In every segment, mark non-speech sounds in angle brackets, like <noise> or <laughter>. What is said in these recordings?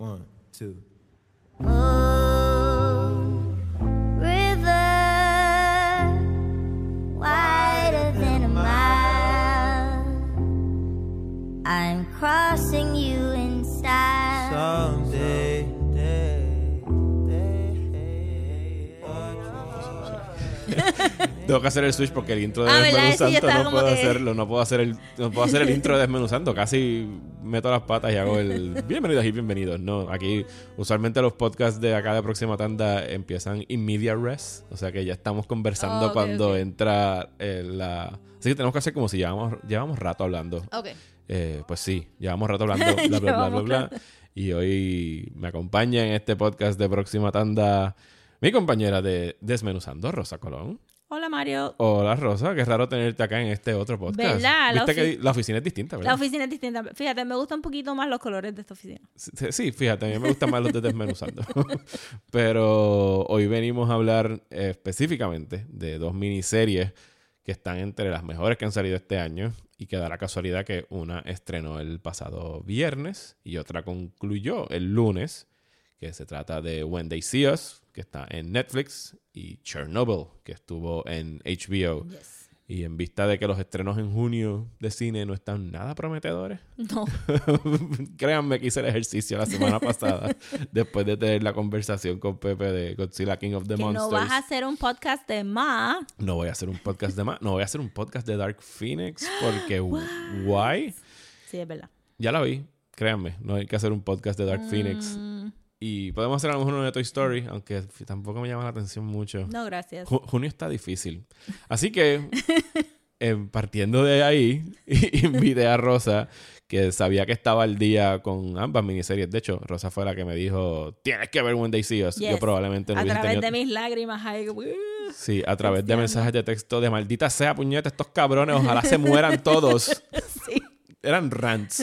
One, two. <laughs> Tengo que hacer el switch porque el intro de Ah, Desmenuzando no puedo que- hacerlo. No puedo hacer el, no puedo hacer el intro de Desmenuzando. Casi meto las patas y hago el bienvenidos y bienvenidos. No, aquí usualmente los podcasts de acá de Próxima Tanda empiezan in media res. O sea que ya estamos conversando Oh, cuando entra eh, la... Así que tenemos que hacer como si llevamos, llevamos rato hablando. Ok. Eh, pues sí, llevamos rato hablando, <laughs> bla, bla, bla, bla, bla. Y hoy me acompaña en este podcast de Próxima Tanda mi compañera de Desmenuzando, Rosa Colón. Hola Mario. Hola Rosa, qué raro tenerte acá en este otro podcast. ¿Verdad? La Viste ofi- que la oficina es distinta, La ¿verdad? oficina es distinta. Fíjate, me gustan un poquito más los colores de esta oficina. Sí, sí, fíjate, a mí me gustan más los de Desmenuzando. <laughs> Pero hoy venimos a hablar eh, específicamente de dos miniseries que están entre las mejores que han salido este año y que da la casualidad que una estrenó el pasado viernes y otra concluyó el lunes, que se trata de When They See Us, que está en Netflix, y Chernobyl, que estuvo en HBO. Y en vista de que los estrenos en junio de cine no están nada prometedores, No. <laughs> Créanme que hice el ejercicio la semana pasada <laughs> después de tener la conversación con Pepe de Godzilla King of the que no Monsters. vas a hacer un podcast de Ma. No voy a hacer un podcast de más, no voy a hacer un podcast de Dark Phoenix <gasps> porque why? Sí, es verdad. Ya la vi, créanme, no hay que hacer un podcast de Dark Phoenix Mm, y podemos hacer a lo mejor uno de Toy Story, aunque tampoco me llama la atención mucho. no, gracias. Ju- junio está difícil. Así que, <laughs> eh, partiendo de ahí, <laughs> invité a Rosa, que sabía que estaba al día con ambas miniseries. De hecho, Rosa fue la que me dijo, tienes que ver When They See Us. Yo Yes. probablemente no a través tenido... de mis lágrimas. ay, uh, Sí, a través de mensajes de texto de maldita sea, puñeta, estos cabrones, ojalá se mueran todos. <laughs> sí. Eran rants.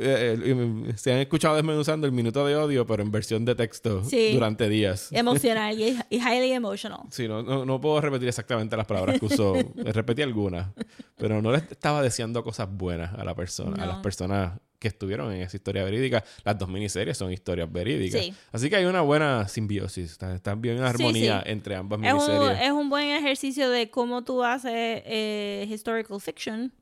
Eh, eh, se han escuchado desmenuzando el minuto de odio, pero en versión de texto Sí. durante días. Emocional y, <laughs> y highly emotional. Sí, no, no, no puedo repetir exactamente las palabras que usó. <laughs> Repetí algunas. Pero no le estaba deseando cosas buenas a la persona, a No. las personas que estuvieron en esa historia verídica. Las dos miniseries son historias verídicas. Sí. Así que hay una buena simbiosis. Está, está bien en armonía sí. entre ambas Es un, miniseries. es un buen ejercicio de cómo tú haces eh, historical fiction.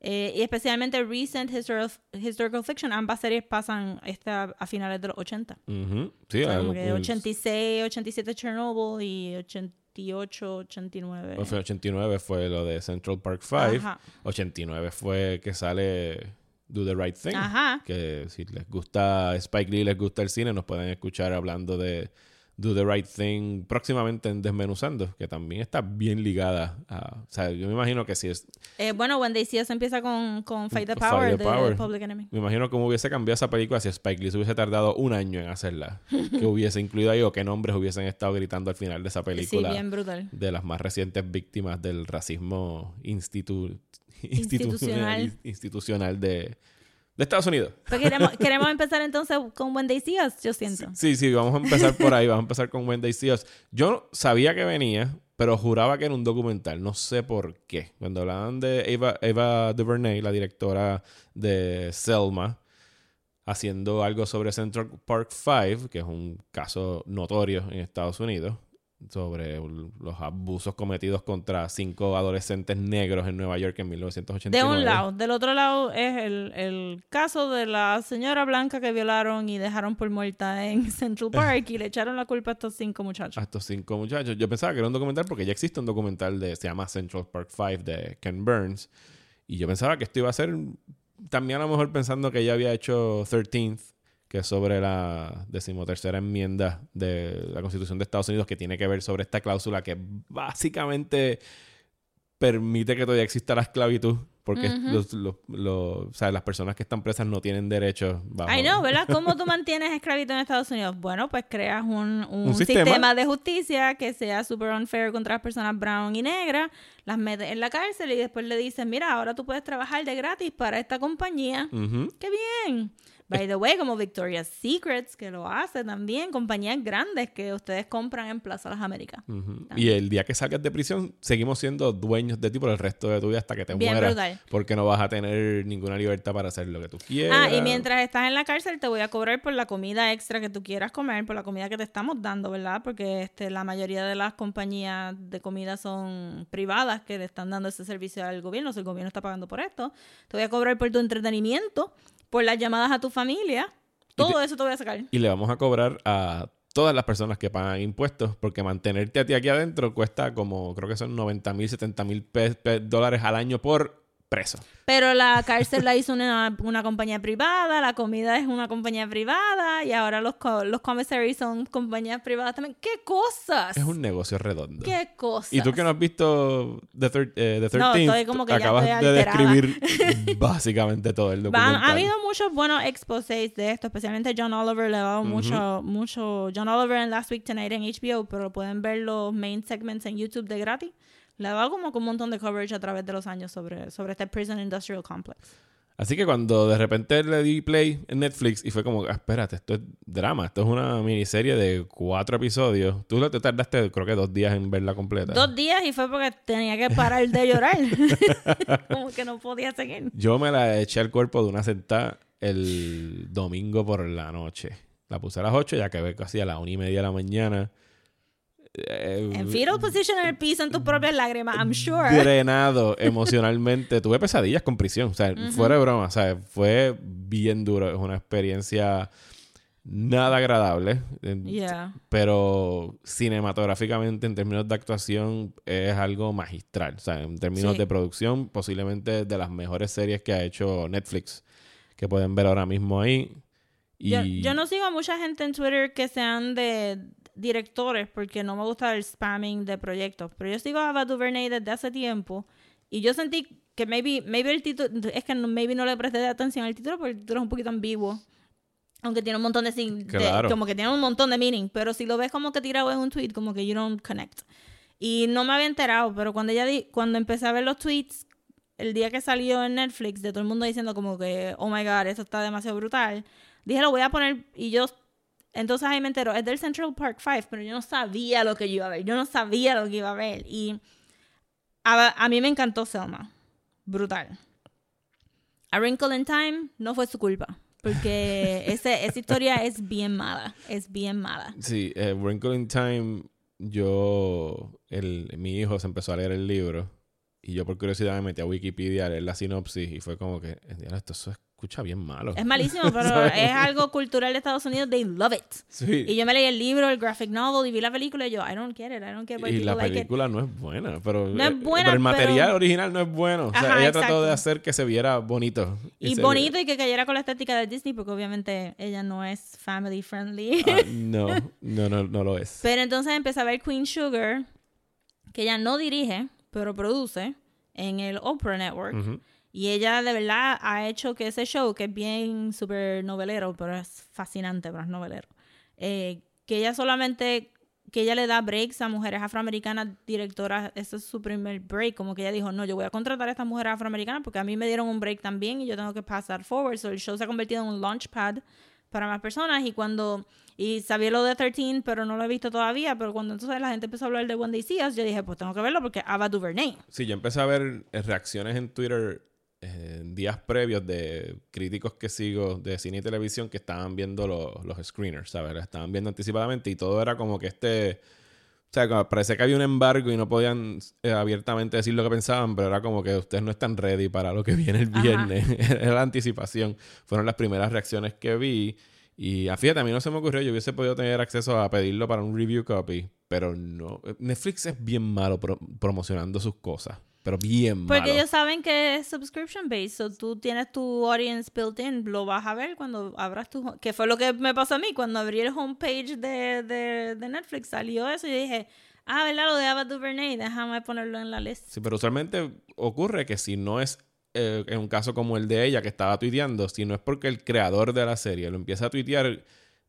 Eh, y especialmente recent histori- historical fiction. Ambas series pasan esta, a finales de los 80. Ujú. Sí, O sea, algo como que cool. 86, 87 Chernobyl y 88, 89. O sea, 89 fue lo de Central Park 5. Ajá. 89 fue que sale Do the Right Thing. Ajá. Que si les gusta Spike Lee, les gusta el cine, nos pueden escuchar hablando de Do the Right Thing próximamente en Desmenuzando, que también está bien ligada a... O sea, yo me imagino que si es... Eh, bueno, When They See Us empieza con, con Fight the Fight Power the de Power. Public Enemy. Me imagino cómo hubiese cambiado esa película si Spike Lee se hubiese tardado un año en hacerla. que <laughs> hubiese incluido ahí o qué nombres hubiesen estado gritando al final de esa Sí, película. bien brutal. de las más recientes víctimas del racismo institu- Institucional. institucional de, de Estados Unidos. <laughs> Pues queremos, queremos empezar entonces con When They See Us, yo siento. Sí, sí, vamos a empezar por ahí, vamos a empezar con When They See Us. Yo sabía que venía, pero juraba que era un documental, no sé por qué. Cuando hablaban de Eva, Eva DuVernay, la directora de Selma, haciendo algo sobre Central Park 5, que es un caso notorio en Estados Unidos, sobre los abusos cometidos contra cinco adolescentes negros en Nueva York en 1989. De un lado. Del otro lado es el, el caso de la señora blanca que violaron y dejaron por muerta en <laughs> Central Park y le echaron la culpa a estos cinco muchachos. a estos cinco muchachos. Yo pensaba que era un documental porque ya existe un documental de se llama Central Park 5 de Ken Burns y yo pensaba que esto iba a ser también a lo mejor pensando que ya había hecho 13th que es sobre la decimotercera enmienda de la Constitución de Estados Unidos que tiene que ver sobre esta cláusula que básicamente permite que todavía exista la esclavitud porque los, los- los- o sea, las personas que están presas no tienen derechos Ay, no, ¿verdad? ¿Cómo tú mantienes esclavitud en Estados Unidos? Bueno, pues creas un, un Un sistema. sistema. de justicia que sea super unfair contra las personas brown y negras, las metes en la cárcel y después le dices, mira, ahora tú puedes trabajar de gratis para esta compañía. Ujú. ¡Qué bien! By the way, como Victoria's Secrets, que lo hace también, compañías grandes que ustedes compran en Plaza Las Américas. Y el día que salgas de prisión, seguimos siendo dueños de ti por el resto de tu vida hasta que te Bien mueras. brutal. Porque no vas a tener ninguna libertad para hacer lo que tú quieras. Ah, y mientras estás en la cárcel te voy a cobrar por la comida extra que tú quieras comer, por la comida que te estamos dando, ¿verdad? Porque este, la mayoría de las compañías de comida son privadas que le están dando ese servicio al gobierno, si el gobierno está pagando por esto. Te voy a cobrar por tu entretenimiento, por las llamadas a tu familia. Todo eso te voy a sacar. Y le vamos a cobrar a todas las personas que pagan impuestos, porque mantenerte a ti aquí adentro cuesta como, creo que son 90 mil, 70 mil dólares al año por preso. Pero la cárcel la hizo una, una compañía privada, la comida es una compañía privada y ahora los, co- los commissaries son compañías privadas también. ¿Qué cosas? Es un negocio redondo. ¿Qué cosas? Y tú que no has visto The, thir- eh, The 13 No, estoy como que ya acabas estoy de describir <laughs> básicamente todo el documental. ha habido muchos buenos exposés de esto, especialmente John Oliver le ha dado mucho, mucho. John Oliver en Last Week Tonight en HBO, pero pueden ver los main segments en YouTube de gratis. Le ha dado como que un montón de coverage a través de los años sobre, sobre este Prison Industrial Complex. Así que cuando de repente le di play en Netflix y fue como, ah, espérate, esto es drama, esto es una miniserie de cuatro episodios. Tú lo te tardaste creo que dos días en verla completa. Dos días y fue porque tenía que parar de llorar. <laughs> <laughs> como que no podía seguir. Yo me la eché al cuerpo de una sentada el domingo por la noche. La puse a las 8 ya que ve casi a las una y media de la mañana. Eh, En fetal position en el piso, en tus propias lágrimas, I'm sure. drenado <laughs> emocionalmente. Tuve pesadillas con prisión. O sea, fuera de broma. O sea, fue bien duro. Es una experiencia nada agradable. Eh, Yeah. Pero cinematográficamente, en términos de actuación, es algo magistral. O sea, en términos Sí. de producción, posiblemente de las mejores series que ha hecho Netflix. Que pueden ver ahora mismo ahí. Y Yo, yo no sigo a mucha gente en Twitter que sean de directores porque no me gusta el spamming de proyectos. Pero yo sigo a Ava DuVernay desde hace tiempo y yo sentí que maybe, maybe el título, es que no- maybe no le presté atención al título porque el título es un poquito ambiguo. Aunque tiene un montón de, de- Claro. como que tiene un montón de meaning, pero si lo ves como que tirado en un tweet, como que you don't connect. Y no me había enterado, pero cuando ella di- cuando empecé a ver los tweets el día que salió en Netflix de todo el mundo diciendo como que oh my god, esto está demasiado brutal. Dije, lo voy a poner y yo entonces ahí me entero, es del Central Park 5, pero yo no sabía lo que yo iba a ver, yo no sabía lo que iba a ver y a, a mí me encantó Selma. Brutal. A Wrinkle in Time no fue su culpa. Porque <laughs> ese, esa historia es bien mala. Es bien mala. Sí, eh, Wrinkle in Time, yo, el, mi hijo se empezó a leer el libro y yo por curiosidad me metí a Wikipedia a leer la sinopsis y fue como que, "Diablo, esto se escucha bien malo. Es malísimo, <laughs> pero es algo cultural de Estados Unidos. They love it. Sí. Y yo me leí el libro, el graphic novel y vi la película y yo, I don't get it. I don't get why Y la people like it. película no es buena, pero, No es eh, buena, pero el material pero- original no es bueno. O sea, Ajá, ella trató exacto. de hacer que se viera bonito. Y se- bonito y que cayera con la estética de Disney porque obviamente ella no es family friendly. Ah, <laughs> no, no, no, no lo es. Pero entonces empecé a ver Queen Sugar, que ella no dirige, pero produce en el Oprah Network. Ujú. Y ella de verdad ha hecho que ese show, que es bien súper novelero, pero es fascinante, pero es novelero, eh, que ella solamente, que ella le da breaks a mujeres afroamericanas directoras, ese es su primer break, como que ella dijo, no, yo voy a contratar a estas mujeres afroamericanas porque a mí me dieron un break también y yo tengo que pasar forward. So el show se ha convertido en un launchpad para más personas y cuando, y sabía lo de 13, pero no lo he visto todavía, pero cuando entonces la gente empezó a hablar de See Us, yo dije, pues tengo que verlo porque Ava DuVernay. Sí, yo empecé a ver reacciones en Twitter eh, en días previos de críticos que sigo de cine y televisión que estaban viendo los, los screeners, ¿sabes? Estaban viendo anticipadamente y todo era como que este... O sea, como parece que había un embargo y no podían eh, abiertamente decir lo que pensaban, pero era como que ustedes no están ready para lo que viene el viernes. <laughs> era la anticipación. Fueron las primeras reacciones que vi. Y ah, fíjate, a mí no se me ocurrió, yo hubiese podido tener acceso a pedirlo para un review copy, pero no. Netflix es bien malo pro- promocionando sus cosas, pero bien Porque malo. ellos saben que es subscription based, so tú tienes tu audience built in, lo vas a ver cuando abras tu... Que fue lo que me pasó a mí, cuando abrí el homepage de, de, de Netflix, salió eso y yo dije, ah, ¿verdad? Lo de Ava DuVernay, déjame ponerlo en la lista. Sí, pero usualmente ocurre que si no es eh, en un caso como el de ella que estaba tuiteando, si no es porque el creador de la serie lo empieza a tuitear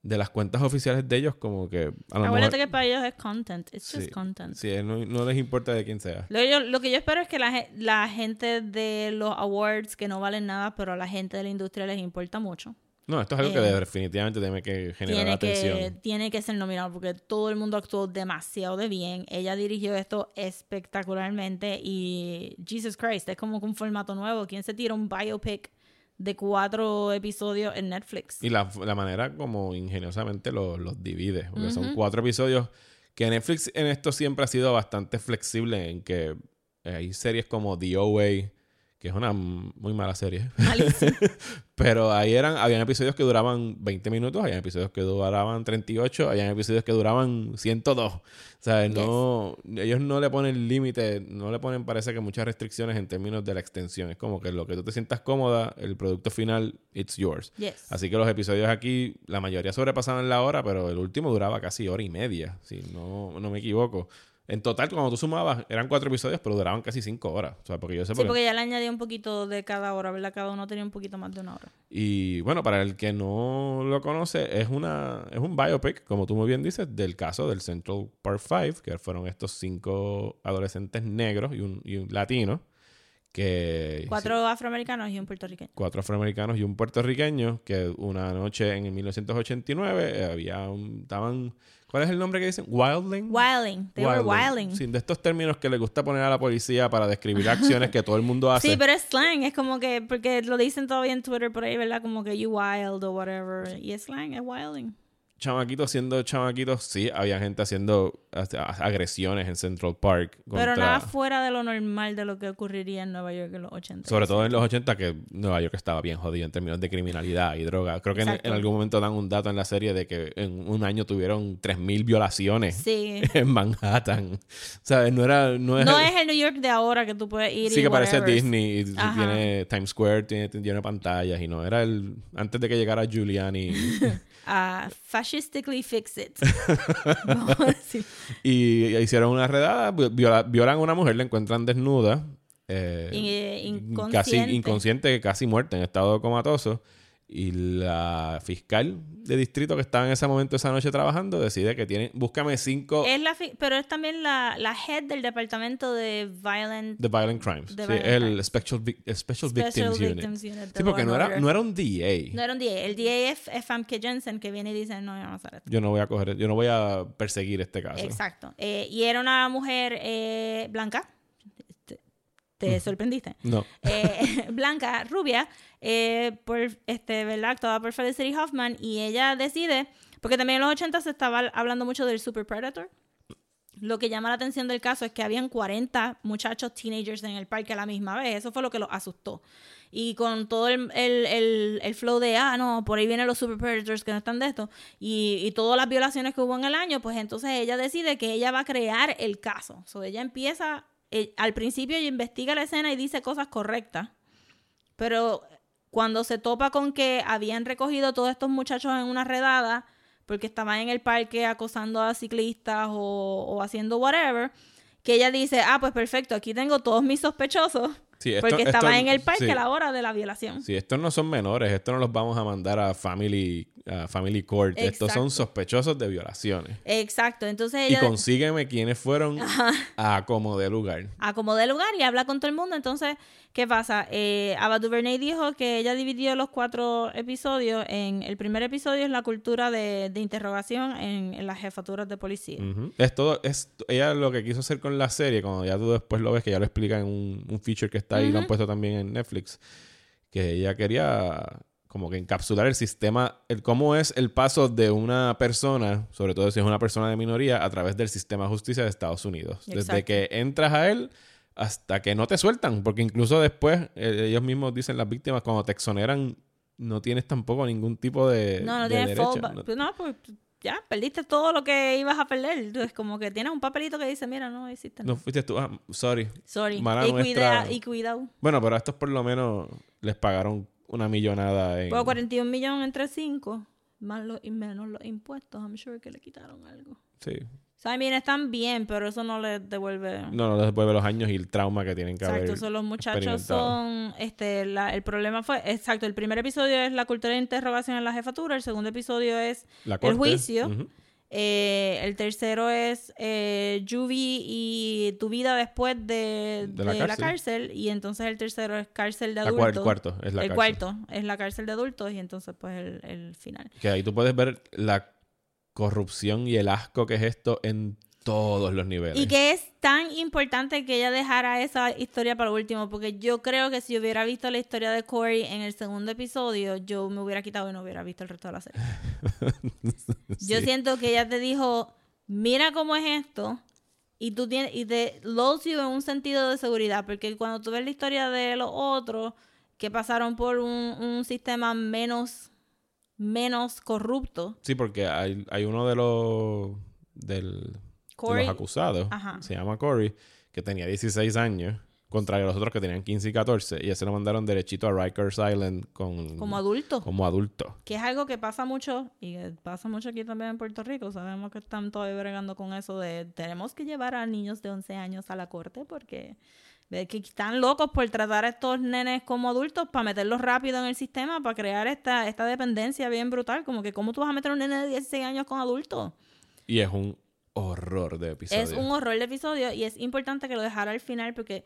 de las cuentas oficiales de ellos, como que a lo Acuérdate mejor... que para ellos es content, it's Sí, just content. sí, no, no les importa de quién sea. Lo, que yo- lo que yo espero es que la, la gente de los awards, que no valen nada, pero a la gente de la industria les importa mucho, No, esto es algo que Eh, definitivamente tiene que generar tiene que, atención. tiene que ser nominado porque todo el mundo actuó demasiado de bien. Ella dirigió esto espectacularmente y Jesus Christ, es como que un formato nuevo. ¿Quién se tira un biopic de cuatro episodios en Netflix? Y la, la manera como ingeniosamente los, los divide. Porque son cuatro episodios que Netflix en esto siempre ha sido bastante flexible en que hay series como The OA, que es una muy mala serie. <laughs> Pero ahí eran, habían episodios que duraban 20 minutos, habían episodios que duraban 38, habían episodios que duraban 102. O sea, no, ellos no le ponen límite, no le ponen, parece que muchas restricciones en términos de la extensión. Es como que lo que tú te sientas cómoda, el producto final, it's yours. Yes. Así que los episodios aquí, la mayoría sobrepasaban la hora, pero el último duraba casi hora y media, si no, no me equivoco. En total, cuando tú sumabas, eran cuatro episodios, pero duraban casi cinco horas. O sea, porque yo sé Sí, por- porque ya le añadí un poquito de cada hora, ¿verdad? Cada uno tenía un poquito más de una hora. Y bueno, para el que no lo conoce, es una es un biopic, como tú muy bien dices, del caso del Central Park Five, que fueron estos cinco adolescentes negros y un, y un latino, que Cuatro afroamericanos y un puertorriqueño. cuatro afroamericanos y un puertorriqueño, que una noche en el 1989 eh, había un, estaban, ¿cuál es el nombre que dicen? Wildling. Wilding. They were wilding. Sí, de estos términos que le gusta poner a la policía para describir <laughs> acciones que todo el mundo hace. Sí, pero es slang, es como que, porque lo dicen todavía en Twitter por ahí, ¿verdad? Como que you wild o whatever. Y es slang, es wilding. Chamaquitos siendo chamaquitos, sí, había gente haciendo agresiones en Central Park. Pero nada fuera de lo normal de lo que ocurriría en Nueva York en los 80. Sobre todo en los 80, que Nueva York estaba bien jodido en términos de criminalidad y droga. Creo que en, algún momento dan un dato en la serie de que en un año tuvieron 3.000 violaciones Sí. <laughs> en Manhattan. ¿Sabes? No era... No es, No es el New York de ahora que tú puedes ir Sí y que parece. Disney, y Ajá. tiene Times Square, tiene, tiene pantallas y no, era el... Antes de que llegara Giuliani <laughs> Ah, fascistically fix it. <laughs> Vamos a decir. y hicieron una redada, vi- viola- violan a una mujer, la encuentran desnuda. eh, In- eh, inconsciente. Casi inconsciente, casi muerta, en estado comatoso. Y la fiscal de distrito que estaba en ese momento, esa noche trabajando, decide que tiene, búscame cinco Es la pero es también la, la head del departamento de Violent de violent crimes. Sí, violent el crimes. Special, Special, Special Victims, Victims Unit. Sí, porque no era, no era un DA. No era un DA. El DA es, es Famke Jensen que viene y dice, no, vamos a hacer esto. Yo no voy a coger, yo no voy a perseguir este caso. Exacto. Eh, y era una mujer eh, blanca. Te, te sorprendiste. No. Eh, <laughs> blanca, rubia, eh, por, este, ¿verdad? Actuada por Felicity Hoffman. Y ella decide, porque también en los 80 se estaba hablando mucho del Super Predator. Lo que llama la atención del caso es que habían 40 muchachos teenagers en el parque a la misma vez. Eso fue lo que los asustó. Y con todo el, el, el- el flow de, ah, no, por ahí vienen los super predators que no están de esto, y, y todas las violaciones que hubo en el año, pues entonces ella decide que ella va a crear el caso. So, ella empieza, eh, al principio ella investiga la escena y dice cosas correctas, pero cuando se topa con que habían recogido todos estos muchachos en una redada, porque estaban en el parque acosando a ciclistas o, o haciendo whatever, que ella dice, ah, pues perfecto, aquí tengo todos mis sospechosos, Sí, esto- porque esto- estaban en el parque sí. a la hora de la violación. Sí, estos no son menores, estos no los vamos a mandar a Family, a family Court. Estos son sospechosos de violaciones. Exacto, entonces Y consígueme quiénes fueron <laughs> a como de lugar. acomoda el lugar y habla con todo el mundo. Entonces, ¿qué pasa? Eh, Ava DuVernay dijo que ella dividió los cuatro episodios. En el primer episodio es la cultura de, de interrogación en, en las jefaturas de policía. Es todo, es, ella lo que quiso hacer con la serie, cuando ya tú después lo ves, que ya lo explica en un, un feature que está ahí, lo han puesto también en Netflix, que ella quería como que encapsular el sistema, el cómo es el paso de una persona, sobre todo si es una persona de minoría, a través del sistema de justicia de Estados Unidos. Desde que entras a él hasta que no te sueltan, porque incluso después eh, ellos mismos dicen las víctimas, cuando te exoneran, no tienes tampoco ningún tipo de... No, no de tienes fallback. No- Pues no, pues ya, perdiste todo lo que ibas a perder. Entonces, como que tienes un papelito que dice, mira, no hiciste No nada. fuiste tú, ah, sorry. Sorry. mala y, nuestra. cuida- y cuidado. Bueno, pero a estos por lo menos les pagaron una millonada en... Pues 41 millones entre 5, más los, y menos los impuestos. I'm sure que le quitaron algo. Sí. O sea, I mean, están bien, pero eso no les devuelve... No, no les devuelve los años y el trauma que tienen que Exacto, haber so los muchachos son, este, la- el problema fue, exacto, el primer episodio es la cultura de interrogación en la jefatura, el segundo episodio es La el juicio. Eh, el tercero es eh, Juvie y tu vida después de, De la de la cárcel. cárcel. Y entonces el tercero es cárcel de adultos. el cuarto es la el cárcel. cuarto es la cárcel de adultos y entonces pues el, el final. Que ahí tú puedes ver la corrupción y el asco que es esto en todos los niveles. Y que es tan importante que ella dejara esa historia para último, porque yo creo que si hubiera visto la historia de Corey en el segundo episodio, yo me hubiera quitado y no hubiera visto el resto de la serie. <laughs> Yo siento que ella te dijo, mira cómo es esto, y tú tienes, y te you en un sentido de seguridad, porque cuando tú ves la historia de los otros que pasaron por un, un sistema menos, menos corrupto, Sí, porque hay, hay uno de los, del, de los acusados, Ajá. se llama Corey, que tenía 16 años, contrario a los otros que tenían 15 y 14, y ese lo mandaron derechito a Rikers Island con, como adulto. como adulto. Que es algo que pasa mucho y que pasa mucho aquí también en Puerto Rico. Sabemos que están todavía bregando con eso de tenemos que llevar a niños de 11 años a la corte porque ve que están locos por tratar a estos nenes como adultos para meterlos rápido en el sistema, para crear esta, esta dependencia bien brutal. Como que, ¿cómo tú vas a meter a un nene de 16 años con adultos? Y es un horror de episodio. Es un horror de episodio y es importante que lo dejara al final porque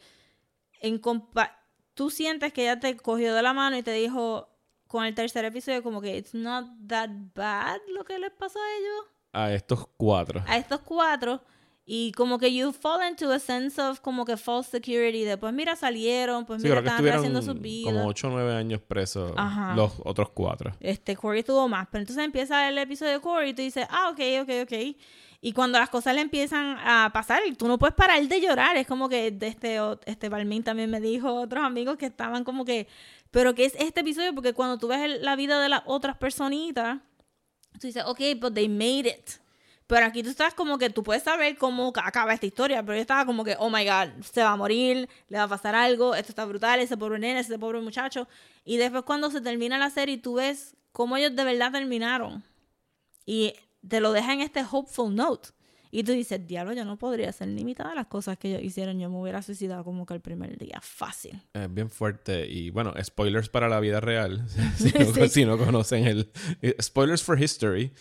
en compa tú sientes que ella te cogió de la mano y te dijo con el tercer episodio como que it's not that bad lo que les pasó a ellos, A estos cuatro. a estos cuatro. Y como que you fall into a sense of como que false security de pues mira salieron, pues Sí, mira están haciendo sus vidas. como 8 o 9 años presos Ajá. los otros cuatro. Este, Corey estuvo más. Pero entonces empieza el episodio de Corey y tú dices, ah, ok, ok, ok. Y cuando las cosas le empiezan a pasar, tú no puedes parar de llorar. Es como que este, este Balmín también me dijo otros amigos que estaban como que, pero ¿qué es este episodio? Porque cuando tú ves el- la vida de las otras personitas, tú dices, ok, but they made it. Pero aquí tú estás como que tú puedes saber cómo ca- acaba esta historia, pero yo estaba como que, oh my god, se va a morir, le va a pasar algo, esto está brutal, ese pobre nene, ese pobre muchacho. Y después cuando se termina la serie, tú ves cómo ellos de verdad terminaron. Y te lo deja en este hopeful note. Y tú dices, diablo, yo no podría hacer ni mitad de las cosas que ellos hicieron. Yo me hubiera suicidado como que el primer día. Fácil. Es bien fuerte. Y bueno, spoilers para la vida real. <laughs> si, <laughs> no, Sí. si no conocen el. eh, Spoilers for history.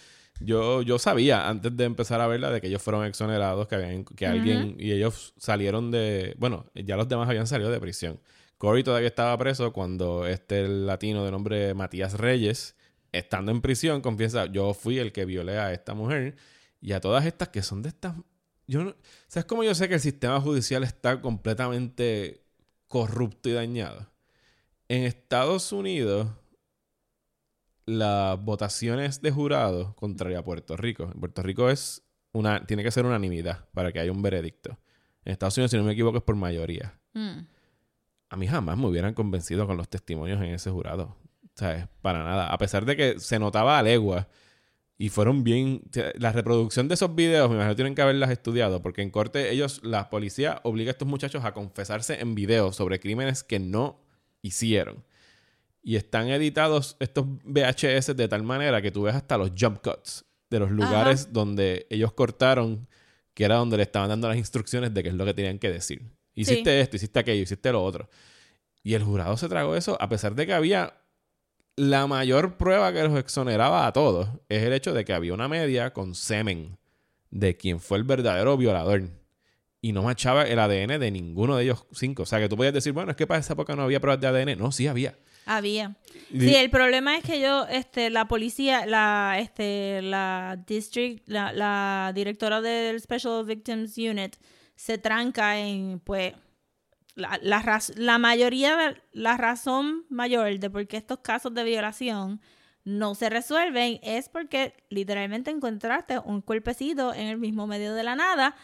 Yo, yo sabía antes de empezar a verla de que ellos fueron exonerados, que, habían, que alguien. Y ellos salieron de. Bueno, ya los demás habían salido de prisión. Corey todavía estaba preso cuando este latino de nombre Matías Reyes, estando en prisión, confiesa: Yo fui el que violé a esta mujer y a todas estas que son de estas. Yo no, ¿Sabes cómo yo sé que el sistema judicial está completamente corrupto y dañado? En Estados Unidos, las votaciones de jurado, contrario a Puerto Rico, en Puerto Rico es una, tiene que ser unanimidad para que haya un veredicto. En Estados Unidos, si no me equivoco, es por mayoría. Mm. A mí jamás me hubieran convencido con los testimonios en ese jurado. ¿Sabes? Para nada. A pesar de que se notaba a legua y fueron bien. La reproducción de esos videos, me imagino tienen que haberlas estudiado, porque en corte, ellos, la policía obliga a estos muchachos a confesarse en videos sobre crímenes que no hicieron. Y están editados estos VHS de tal manera que tú ves hasta los jump cuts de los lugares donde ellos cortaron, que era donde le estaban dando las instrucciones de qué es lo que tenían que decir. Hiciste esto, hiciste aquello, hiciste lo otro. Y el jurado se tragó eso, a pesar de que había la mayor prueba que los exoneraba a todos, es el hecho de que había una media con semen de quien fue el verdadero violador. Y no machaba el ADN de ninguno de ellos cinco. O sea, que tú podías decir, bueno, es que para esa época no había pruebas de ADN. No, sí había. Había. Sí, el problema es que yo, este, la policía, la, este, la district, la, la directora del Special Victims Unit se tranca en, pues, la, la, la mayoría, de- la razón mayor de por qué estos casos de violación no se resuelven es porque literalmente encontraste un cuerpecito en el mismo medio de la nada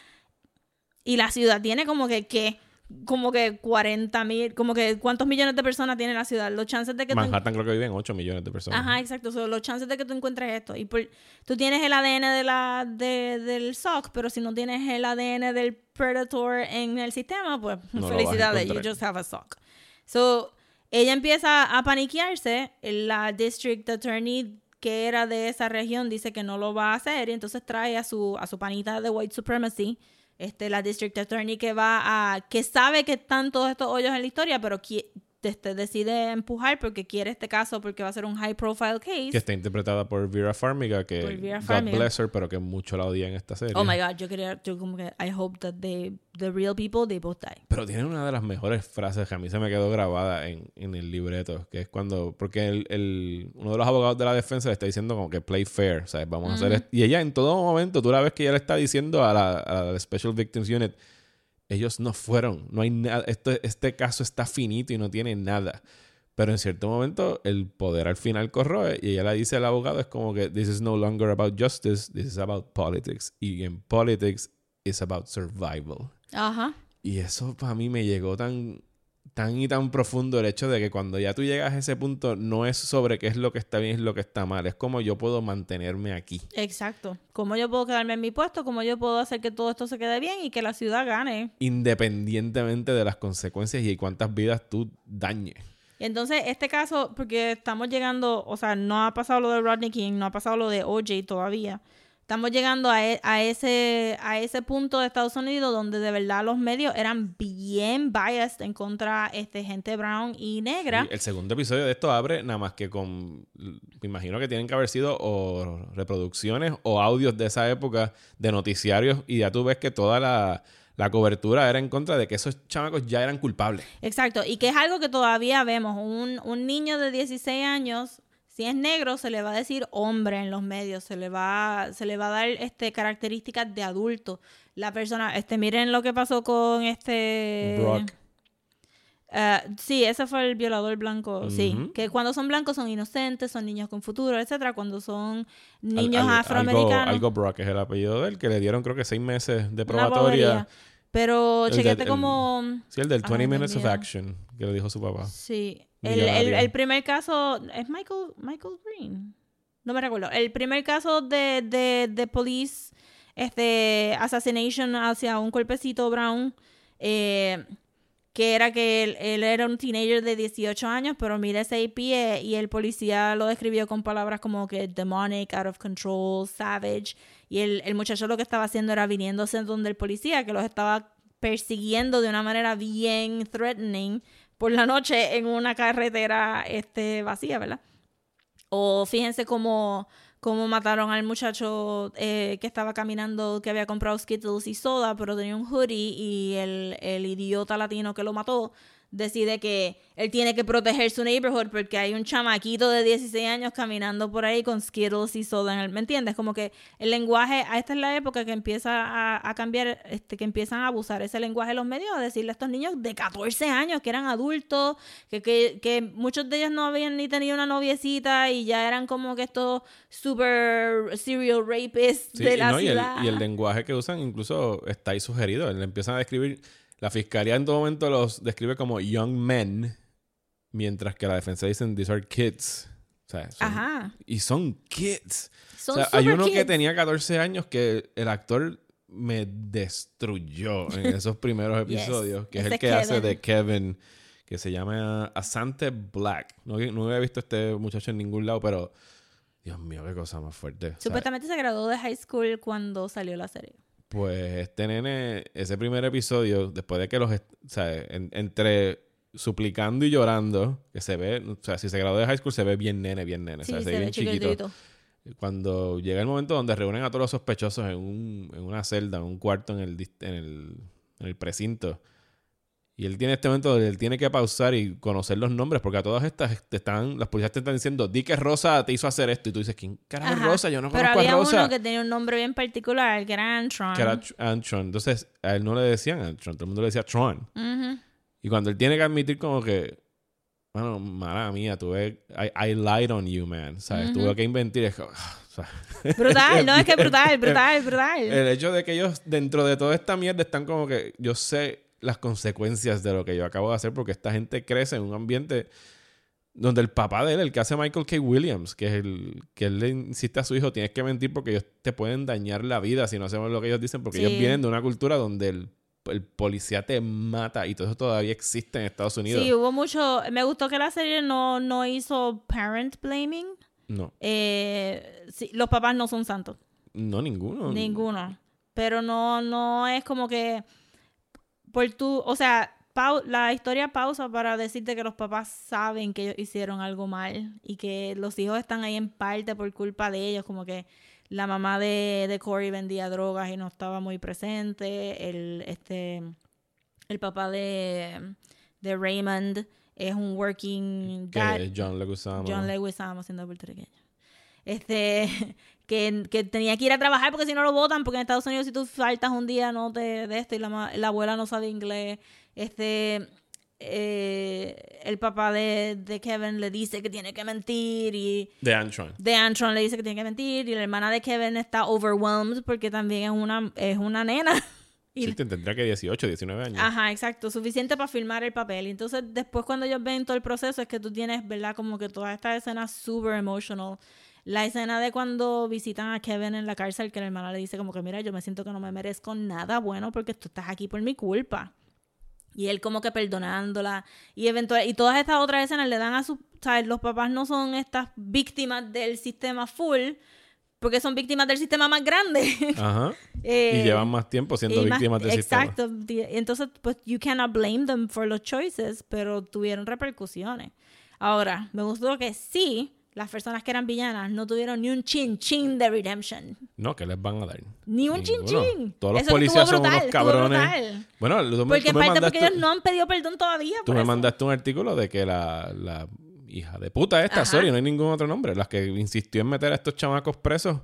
y la ciudad tiene como que, que como que 40 mil, como que cuántos millones de personas tiene la ciudad. Los chances de que tú Manhattan creo que viven 8 millones de personas. Ajá, exacto. So, los chances de que tú encuentres esto. Y por- tú tienes el ADN de la, de- del SOC, pero si no tienes el ADN del Predator en el sistema, pues No felicidades, you just have a SOC. So, ella empieza a paniquearse. La District Attorney que era de esa región dice que no lo va a hacer y entonces trae a su, a su panita de White Supremacy, este, la District Attorney que va a, que sabe que están todos estos hoyos en la historia, pero qui- este, decide empujar porque quiere este caso porque va a ser un high profile case. Que está interpretada por Vera Farmiga, que Por Vera God Farmiga. bless her, pero que mucho la odian en esta serie. Oh my god, yo quería, yo como que, I hope that they, the real people, they both die. Pero tiene una de las mejores frases que a mí se me quedó grabada en, en el libreto, que es cuando, porque el, el- uno de los abogados de la defensa le está diciendo como que play fair, ¿sabes? Vamos a hacer esto. Y ella en todo momento, tú la ves que ella le está diciendo a la, a la Special Victims Unit, ellos no fueron, no hay nada, este, caso está finito y no tiene nada. Pero en cierto momento el poder al final corroe y ella le dice al abogado, es como que this is no longer about justice, this is about politics. Y en politics is about survival. Ajá. Y eso para mí me llegó tan, tan y tan profundo el hecho de que cuando ya tú llegas a ese punto no es sobre qué es lo que está bien y lo que está mal, es como yo puedo mantenerme aquí. Exacto. ¿Cómo yo puedo quedarme en mi puesto? ¿Cómo yo puedo hacer que todo esto se quede bien y que la ciudad gane? Independientemente de las consecuencias y cuántas vidas tú dañes. Y entonces, este caso, porque estamos llegando, o sea, no ha pasado lo de Rodney King, no ha pasado lo de OJ todavía. Estamos llegando a, e- a ese, a ese punto de Estados Unidos donde de verdad los medios eran bien biased en contra este, gente brown y negra. El segundo episodio de esto abre nada más que con, me imagino que tienen que haber sido o reproducciones o audios de esa época de noticiarios y ya tú ves que toda la, la cobertura era en contra de que esos chamacos ya eran culpables. Exacto, y que es algo que todavía vemos. Un, un niño de 16 años, si es negro, se le va a decir hombre en los medios, se le va, se le va a dar este, características de adulto. La persona, este, miren lo que pasó con este... Brock. Eh, sí, ese fue el violador blanco, sí. Que cuando son blancos son inocentes, son niños con futuro, etcétera. Cuando son niños Al- al- afroamericanos... Algo, algo Brock es el apellido de él, que le dieron creo que seis meses de probatoria. Pero chequete como... Sí, el del Ay, 20 Dios Minutes of. Action, que le dijo su papá. Sí. El, el, primer caso es Michael, Michael Green. No me recuerdo. El primer caso de, de, de police, este, assassination hacia un cuerpecito brown, eh, que era que él, él era un teenager de 18 años, pero mide 6 pies y el policía lo describió con palabras como que demonic, out of control, savage. Y el, el muchacho lo que estaba haciendo era viniéndose donde el policía, que los estaba persiguiendo de una manera bien threatening por la noche en una carretera este, vacía, ¿verdad? O fíjense cómo, cómo mataron al muchacho eh, que estaba caminando, que había comprado Skittles y soda, pero tenía un hoodie y el, el idiota latino que lo mató decide que él tiene que proteger su neighborhood porque hay un chamaquito de 16 años caminando por ahí con Skittles y soda en el, ¿me entiendes? Como que el lenguaje, a esta es la época que empieza a, a cambiar, este, que empiezan a abusar ese lenguaje de los medios, a decirle a estos niños de 14 años que eran adultos, que, que, que muchos de ellos no habían ni tenido una noviecita y ya eran como que estos super serial rapists Sí, de la no, y, el, ciudad. y el lenguaje que usan incluso está ahí sugerido. Le empiezan a describir, la fiscalía en todo momento los describe como young men, mientras que la defensa dicen these are kids. O sea, son- Ajá. Y son kids. Son o sea, hay uno que tenía 14 años que el actor me destruyó en <laughs> esos primeros Yes. episodios, que es el que hace de Kevin, que se llama Asante Black. No, no había visto a este muchacho en ningún lado, pero Dios mío, qué cosa más fuerte. O sea, Supuestamente se graduó de high school cuando salió la serie. Pues este nene, ese primer episodio, después de que los, o sea, en- entre suplicando y llorando, que se ve, o sea, si se graduó de high school se ve bien nene, bien nene, Sí, o sea, se ve bien chiquito. Cuando llega el momento donde reúnen a todos los sospechosos en, un, en una celda, en un cuarto en el, en el, en el precinto, y él tiene este momento donde él tiene que pausar y conocer los nombres, porque a todas estas te están, las policías te están diciendo, di que Rosa te hizo hacer esto, y tú dices, ¿quién carajo es. Rosa? Yo no Pero conozco a había Rosa. uno que tenía un nombre bien particular, que era Antron. que era Tr- Antron. Entonces, a él no le decían Antron, todo el mundo le decía Tron. Ujú. Y cuando él tiene que admitir como que, bueno, mala mía, tuve, I, I lied on you, man, ¿sabes? Ujú. Tuve que inventar, es como, ah, <laughs> Brutal, no, es que <laughs> brutal, brutal, brutal. el hecho de que ellos dentro de toda esta mierda están como que yo sé las consecuencias de lo que yo acabo de hacer porque esta gente crece en un ambiente donde el papá de él, el que hace Michael K. Williams, que es el que él le insiste a su hijo, tienes que mentir porque ellos te pueden dañar la vida si no hacemos lo que ellos dicen, porque Sí. ellos vienen de una cultura donde el, el policía te mata y todo eso todavía existe en Estados Unidos. Sí, hubo mucho. Me gustó que la serie no, no hizo parent blaming. No, Eh, sí, los papás no son santos. no ninguno. Ninguno. Pero no, no es como que. Por tu. O sea, pau- la historia pausa para decirte que los papás saben que ellos hicieron algo mal y que los hijos están ahí en parte por culpa de ellos, como que la mamá de, de Corey vendía drogas y no estaba muy presente, el, este, el papá de, de Raymond es un working dad. John Leguizamo. John Leguizamo siendo puertorriqueño. Este, que, que tenía que ir a trabajar porque si no lo votan, porque en Estados Unidos si tú faltas un día no te de esto y la, la abuela no sabe inglés. Este, eh, el papá de, de Kevin le dice que tiene que mentir y De Antron. de Antron le dice que tiene que mentir y la hermana de Kevin está overwhelmed porque también es una, es una nena. <laughs> Y- Sí, te- tendría que 18, 19 años. Ajá, exacto, suficiente para filmar el papel. Y entonces después cuando ellos ven todo el proceso es que tú tienes, ¿verdad? Como que todas estas escenas super emotional. La escena de cuando visitan a Kevin en la cárcel, que la hermana le dice como que, mira, yo me siento que no me merezco nada bueno porque tú estás aquí por mi culpa. Y él como que perdonándola. Y eventual, y todas estas otras escenas le dan a sus, ¿sabes? Los papás no son estas víctimas del sistema full, porque son víctimas del sistema más grande. <laughs> Ajá. Eh, y llevan más tiempo siendo más- víctimas del sistema. Exacto. Entonces, pues, you cannot blame them for los choices, pero tuvieron repercusiones. Ahora, me gustó que sí, las personas que eran villanas no tuvieron ni un chin chin de redemption. No, que les van a dar? Ni un chin Ninguno. chin. Todos los Eso policías son unos cabrones. Bueno, tú, Porque tú me parte porque ellos no han pedido perdón todavía. tú por me eso. mandaste un artículo de que la, la hija de puta esta, Ajá. sorry, no hay ningún otro nombre, las que insistió en meter a estos chamacos presos,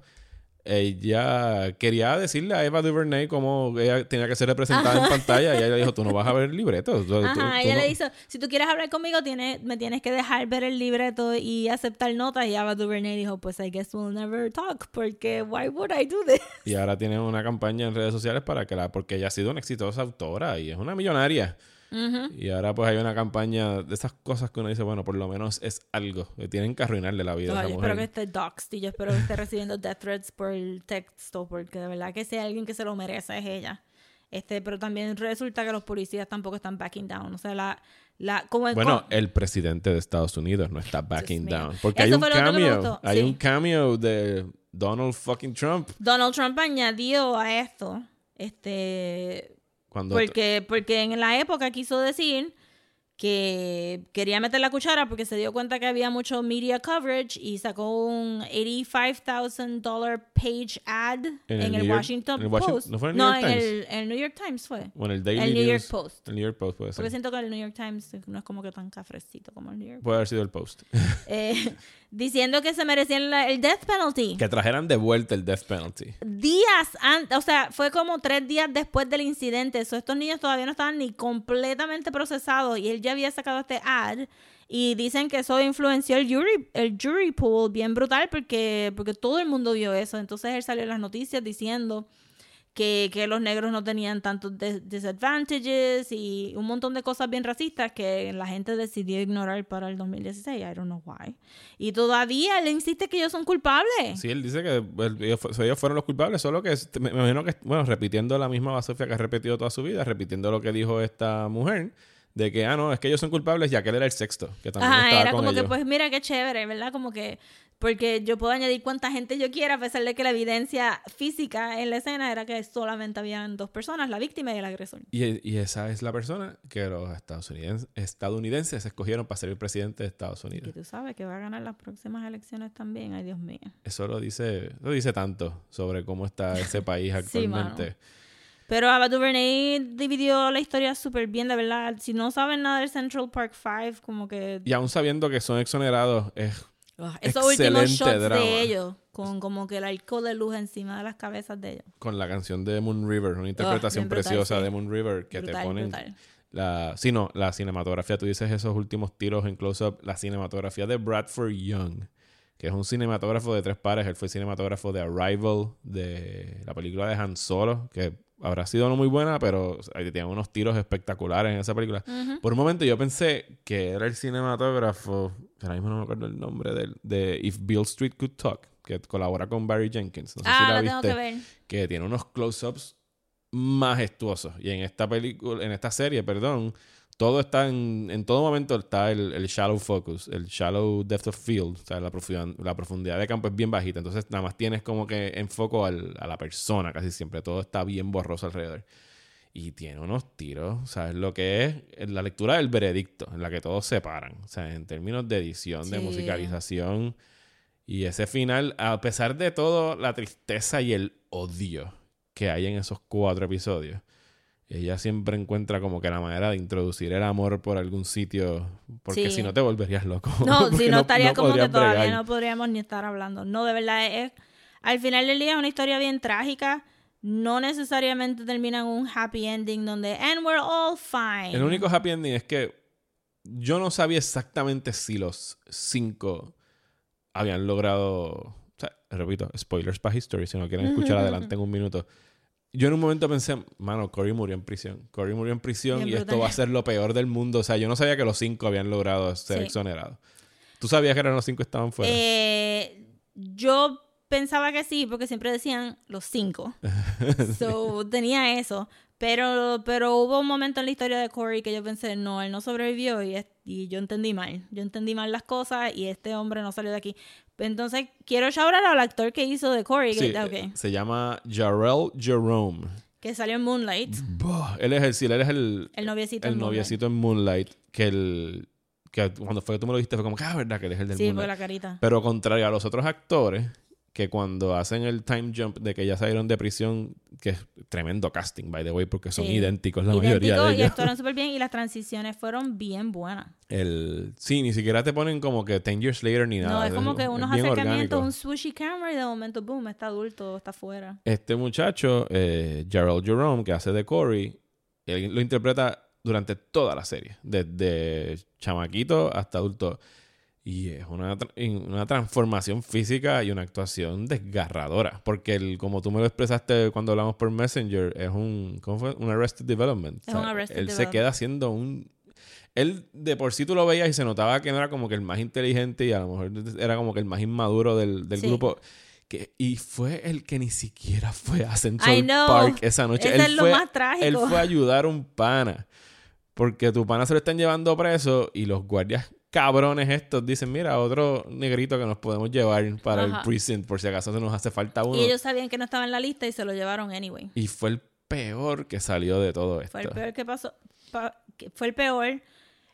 ella quería decirle a Eva DuVernay cómo ella tenía que ser representada en pantalla y ella dijo, tú no vas a ver el libreto. tú- Ajá, tú ella no". le dijo, si tú quieres hablar conmigo, tienes, me tienes que dejar ver el libreto y aceptar notas. Y Ava DuVernay dijo, pues I guess we'll never talk, porque why would I do this? Y ahora tiene una campaña en redes sociales para que la... Porque ella ha sido una exitosa autora y es una millonaria. Ujú. Y ahora pues hay una campaña de esas cosas que uno dice, bueno, por lo menos es algo. Que tienen que arruinarle la vida a esa yo mujer. espero que esté doxed y yo espero que esté recibiendo death threats por el texto, porque de verdad que si hay alguien que se lo merece es ella. Este, pero también resulta que los policías tampoco están backing down. O sea, la, la, como en- Bueno, el presidente de Estados Unidos no está backing down. Porque hay Eso un que me cameo. Hay sí. un cameo de Donald fucking Trump. Donald Trump añadió a esto, este, Porque, porque en la época quiso decir que quería meter la cuchara porque se dio cuenta que había mucho media coverage y sacó un $85,000 page ad en, el el, York- Washington en el Washington- Post. ¿no fue en el New York en Times? el, el New York Times fue. Bueno, el Daily el New York Post. El New York Post puede ser. Porque siento que el New York Times no es como que tan cafrecito como el New York Puede haber sido el Post. <laughs> Eh, diciendo que se merecían la- el death penalty. que trajeran de vuelta el death penalty. días antes, o sea, fue como tres días después del incidente. So, estos niños todavía no estaban ni completamente procesados y él ya había sacado este ad. Y dicen que eso influenció el jury, el jury pool bien brutal porque, porque todo el mundo vio eso. Entonces él salió en las noticias diciendo que, que los negros no tenían tantos des- disadvantages y un montón de cosas bien racistas que la gente decidió ignorar para el 2016. I don't know why. Y todavía él insiste que ellos son culpables. Sí, él dice que ellos, fu- ellos fueron los culpables, solo que es- me, me imagino que, bueno, repitiendo la misma basofia que ha repetido toda su vida, repitiendo lo que dijo esta mujer, de que, ah, no, es que ellos son culpables y aquel era el sexto, que también Ajá, estaba era con como que ellos. pues mira qué chévere, ¿verdad? Como que porque yo puedo añadir cuánta gente yo quiera a pesar de que la evidencia física en la escena era que solamente habían dos personas, la víctima y el agresor. Y, y esa es la persona que los estadounidenses, estadounidenses escogieron para ser el presidente de Estados Y Unidos. tú sabes que va a ganar las próximas elecciones también, ay Dios mío. Eso lo dice, lo dice tanto sobre cómo está ese país <laughs> Sí, actualmente. Pero Ava DuVernay dividió la historia súper bien, de verdad. Si no saben nada del Central Park 5, como que y aún sabiendo que son exonerados, es ugh, esos últimos shots drama. de ellos, con como que el alcohol de luz encima de las cabezas de ellos. con la canción de Moon River, una interpretación bien brutal, preciosa sí. de Moon River que Brutal, te ponen brutal. la sí no, la cinematografía, tú dices esos últimos tiros en close up, la cinematografía de Bradford Young, que es un cinematógrafo de tres pares, él fue cinematógrafo de Arrival, de la película de Han Solo, que habrá sido no muy buena, pero tiene unos tiros espectaculares en esa película. Por un momento yo pensé que era el cinematógrafo, ahora mismo no me acuerdo el nombre del, de If Bill Street Could Talk, que colabora con Barry Jenkins. No sé Ah, si la, la viste tengo que ver. que tiene unos close-ups majestuosos. Y en esta película, en esta serie, perdón, todo está en, en todo momento está el, el shallow focus, el shallow depth of field, o sea, la profundidad, la profundidad de campo es bien bajita. Entonces, nada más tienes como que enfoco al- a la persona casi siempre. Todo está bien borroso alrededor. Y tiene unos tiros, o sea, es lo que es la lectura del veredicto, en la que todos se paran. O sea, en términos de edición, de musicalización. Y ese final, a pesar de todo, la tristeza y el odio que hay en esos cuatro episodios, ella siempre encuentra como que la manera de introducir el amor por algún sitio, porque Sí. si no te volverías loco. <laughs> No, si no, estaría como que todavía bregar. no podríamos ni estar hablando. No, de verdad, es, al final del día es una historia bien trágica. No necesariamente termina en un happy ending donde and we're all fine. El único happy ending es que yo no sabía exactamente si los cinco habían logrado. O sea, repito, spoilers para History, si no quieren escuchar <laughs> adelante en un minuto. Yo en un momento pensé, mano, Cory murió en prisión. Cory murió en prisión Bien y esto va a ser lo peor del mundo. O sea, yo no sabía que los cinco habían logrado ser Sí. exonerados. ¿Tú sabías que eran los cinco que estaban fuera? Eh, yo pensaba que sí, porque siempre decían los cinco. <laughs> so, tenía eso. Pero, pero hubo un momento en la historia de Corey que yo pensé, no, él no sobrevivió y, y yo entendí mal. Yo entendí mal las cosas y este hombre no salió de aquí. Entonces, quiero shout out al actor que hizo de Corey, Sí, se llama Jarrell Jerome. que salió en Moonlight. Él es el, sí, él es el, El noviecito. el en Moonlight. en Moonlight. Que el que cuando fue que tú me lo dijiste fue como que, ah, verdad, que él es el del Sí, por Moonlight. la carita. Pero contrario a los otros actores, que cuando hacen el time jump de que ya salieron de prisión, que es tremendo casting, by the way, porque son Sí. idénticos la mayoría de y ellos. actuaron súper bien y las transiciones fueron bien buenas. El, sí, ni siquiera te ponen como que 10 years later ni nada. no, es como que unos acercamientos, orgánico. un sushi camera y de momento, boom, está adulto, está afuera. Este muchacho, eh, Gerald Jerome, que hace de Corey, él lo interpreta durante toda la serie, desde chamaquito hasta adulto. Y es una, una transformación física y una actuación desgarradora. Porque, el, como tú me lo expresaste cuando hablamos por Messenger, es un, ¿cómo fue? Un Arrested Development. Es un Arrested él se queda siendo un... Él de por sí tú lo veías y se notaba que no era como que el más inteligente y a lo mejor era como que el más inmaduro del, del Sí. grupo. Que, y fue el que ni siquiera fue a Central. Park esa noche. Él es lo fue, más trágico. Él fue a ayudar a un pana. Porque tu pana se lo están llevando preso y los guardias cabrones estos dicen, mira, otro negrito que nos podemos llevar para el precinct por si acaso se nos hace falta uno. Y ellos sabían que no estaba en la lista y se lo llevaron anyway. Y fue el peor que salió de todo esto. Fue el peor que pasó. pa- que fue el peor.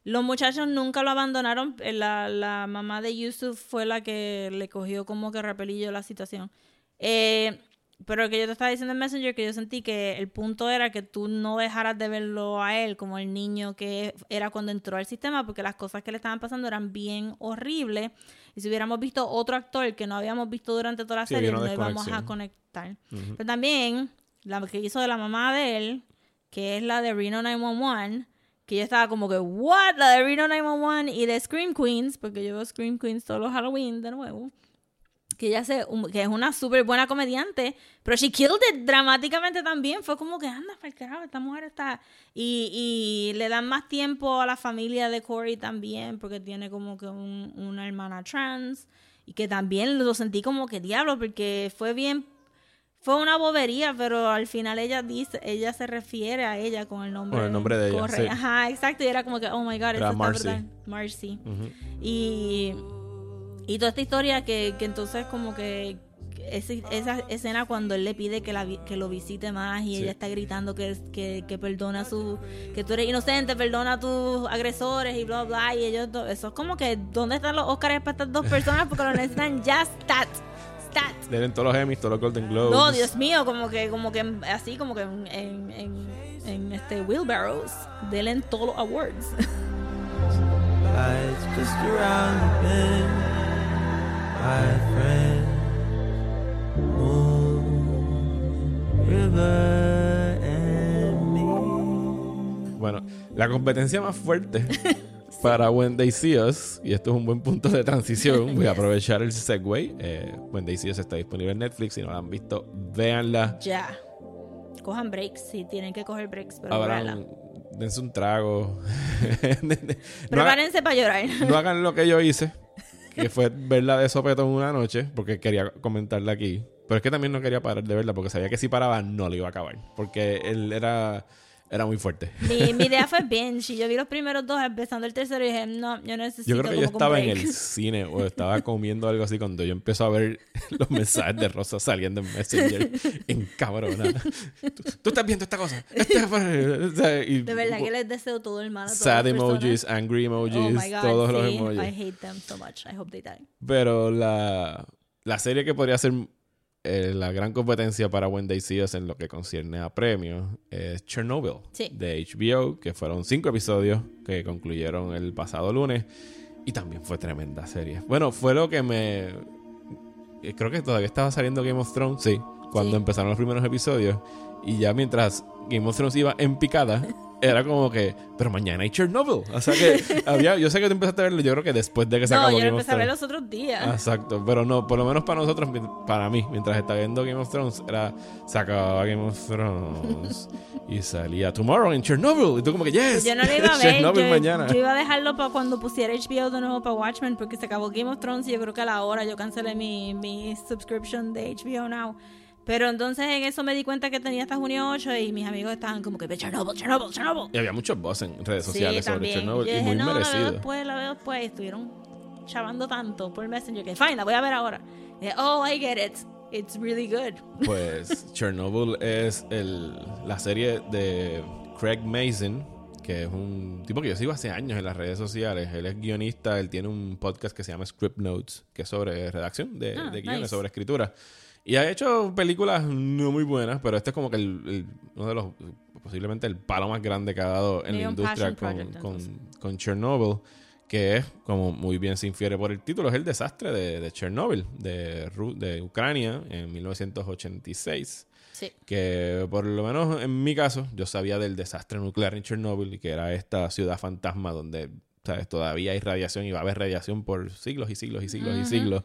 Los muchachos nunca lo abandonaron. Eh, La, la mamá de Yusuf fue la que le cogió como que repelillo la situación. Eh, pero lo que yo te estaba diciendo en Messenger, que yo sentí que el punto era que tú no dejaras de verlo a él como el niño que era cuando entró al sistema, porque las cosas que le estaban pasando eran bien horribles. Y si hubiéramos visto otro actor que no habíamos visto durante toda la Sí, serie, no íbamos a conectar. Pero también, la que hizo de la mamá de él, que es la de Reno 911, que yo estaba como que, ¿what? La de Reno 911 y de Scream Queens, porque yo veo Scream Queens todos los Halloween de nuevo. Que ella se, que es una súper buena comediante, pero she killed it dramáticamente también. Fue como que, anda, para el carajo, esta mujer está. Y, y le dan más tiempo a la familia de Corey también, porque tiene como que un- una hermana trans. Y que también lo sentí como que diablo, porque fue bien fue una bobería, pero al final ella dice, ella se refiere a ella con el nombre. Con el nombre de ella, sí. Ajá, exacto. Y era como que, oh my god, eso está Marcy. Marcy. Ujú. Y, y toda esta historia que, que entonces como que ese- esa escena cuando él le pide que, la, que lo visite más y Sí. ella está gritando que, que, que perdona su que tú eres inocente, perdona a tus agresores y bla bla y ellos eso es como que ¿dónde están los Oscars para estas dos personas? Porque lo necesitan ya stat stat Denle todos los Emmys, todos los Golden Globes. no, Dios mío, como que, como que así, como que en, en, en, en, este Wheelbarrows, denle en todos los awards. Bueno, la competencia más fuerte <laughs> para When They See Us, y esto es un buen punto de transición, voy a aprovechar el segue. Eh, When They See Us está disponible en Netflix, si no la han visto, véanla. ya. Cojan breaks, si tienen que coger breaks, pero véanla. Abran, dense un trago. no, <laughs> hagan, Prepárense para llorar. no hagan lo que yo hice, que fue verla de sopetón una noche, porque quería comentarla aquí. Pero es que también no quería parar de verla, porque sabía que si paraba no la iba a acabar. Porque él era... era muy fuerte. Mi, mi idea fue binge y yo vi los primeros dos empezando el tercero y dije, no, yo necesito Yo creo que yo estaba en el <laughs> cine o estaba comiendo algo así cuando yo empiezo a ver <laughs> los mensajes de Rosa saliendo en Messenger en cabrona. ¿Tú, tú estás viendo esta cosa. Este- <laughs> y- De verdad que les deseo todo el mal a todas Sad las emojis, angry emojis, Oh my God, todos los sí. emojis. I hate them so much. I hope they die. Pero la, la serie que podría ser eh, la gran competencia para When They See Us en lo que concierne a premios es Chernobyl Sí. de HBO, que fueron cinco episodios que concluyeron el pasado lunes y también fue tremenda serie. Bueno, fue lo que me... eh, Creo que todavía estaba saliendo Game of Thrones, sí, cuando Sí. empezaron los primeros episodios y ya mientras Game of Thrones iba en picada, era como que, pero mañana hay Chernobyl. O sea que <laughs> había, yo sé que tú empezaste a verlo, yo creo que después de que se No, acabó yo Game of empecé a ver Thrones. los otros días. Exacto, pero no, por lo menos para nosotros, para mí, mientras estaba viendo Game of Thrones, era, se acababa Game of Thrones y salía Tomorrow en Chernobyl. Y tú como que, yes, Yo no lo iba a <laughs> ver. Chernobyl Yo, mañana. yo iba a dejarlo para cuando pusiera HBO de nuevo para Watchmen porque se acabó Game of Thrones y yo creo que a la hora yo cancelé mi, mi subscription de HBO Now. Pero entonces en eso me di cuenta que tenía hasta junio 8 y mis amigos estaban como que "Ve Chernobyl, Chernobyl, Chernobyl. Y había muchos boss en redes Sí, sociales sobre. Chernobyl Yo y dije, muy no, La veo merecido. después, la veo después. Estuvieron chavando tanto por Messenger que fine, la voy a ver ahora. Y dije, oh, I get it. It's really good. <laughs> Pues Chernobyl es el, la serie de Craig Mason, que es un tipo que yo sigo hace años en las redes sociales. Él es guionista, él tiene un podcast que se llama Script Notes, que es sobre redacción de, Ah, de guiones, nice. sobre escritura. Y ha hecho películas no muy buenas, pero este es como que el, el- uno de los, posiblemente el palo más grande que ha dado en Medio la industria con, project, con, con Chernobyl, que es, como muy bien se infiere por el título, es el desastre de, de Chernobyl, de, de Ucrania en 1986 Sí. que por lo menos en mi caso yo sabía del desastre nuclear en Chernobyl y que era esta ciudad fantasma donde ¿sabes? todavía hay radiación y va a haber radiación por siglos y siglos y siglos y Ujú. siglos.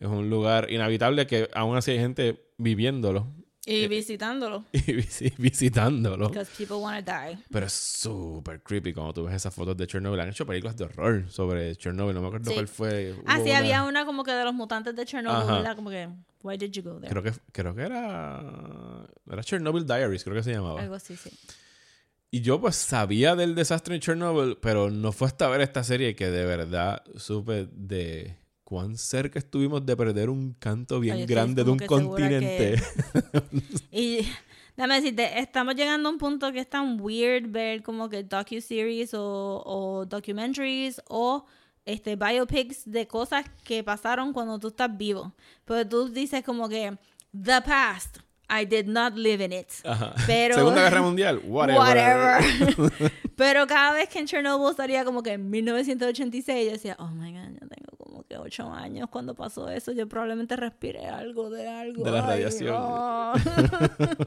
Es un lugar inhabitable que aún así hay gente viviéndolo Y Eh, visitándolo. <laughs> y visi- visitándolo. Because people want to die. Pero es súper creepy cuando tú ves esas fotos de Chernobyl. Han hecho películas de horror sobre Chernobyl. No me acuerdo Sí. cuál fue. Ah, Hubo sí, una- había una como que de los mutantes de Chernobyl. ¿verdad? Como que, why did you go there? Creo que, creo que era. Era Chernobyl Diaries, creo que se llamaba. Algo así, sí. Y yo pues sabía del desastre en Chernobyl, pero no fue hasta ver esta serie que de verdad supe de cuán cerca estuvimos de perder un canto bien grande de un que continente. <laughs> Y déjame decirte, estamos llegando a un punto que es tan weird ver como que docu-series o, o documentaries o este biopics de cosas que pasaron cuando tú estás vivo. Pero tú dices como que, the past, I did not live in it. Ajá. Pero- Segunda Guerra <laughs> Mundial, whatever. Whatever. <laughs> Pero cada vez que en Chernobyl estaría como que en 1986, yo decía, oh my god, yo tengo que ocho años cuando pasó eso. Yo probablemente respiré algo de algo. De la Ay, radiación. no. <laughs>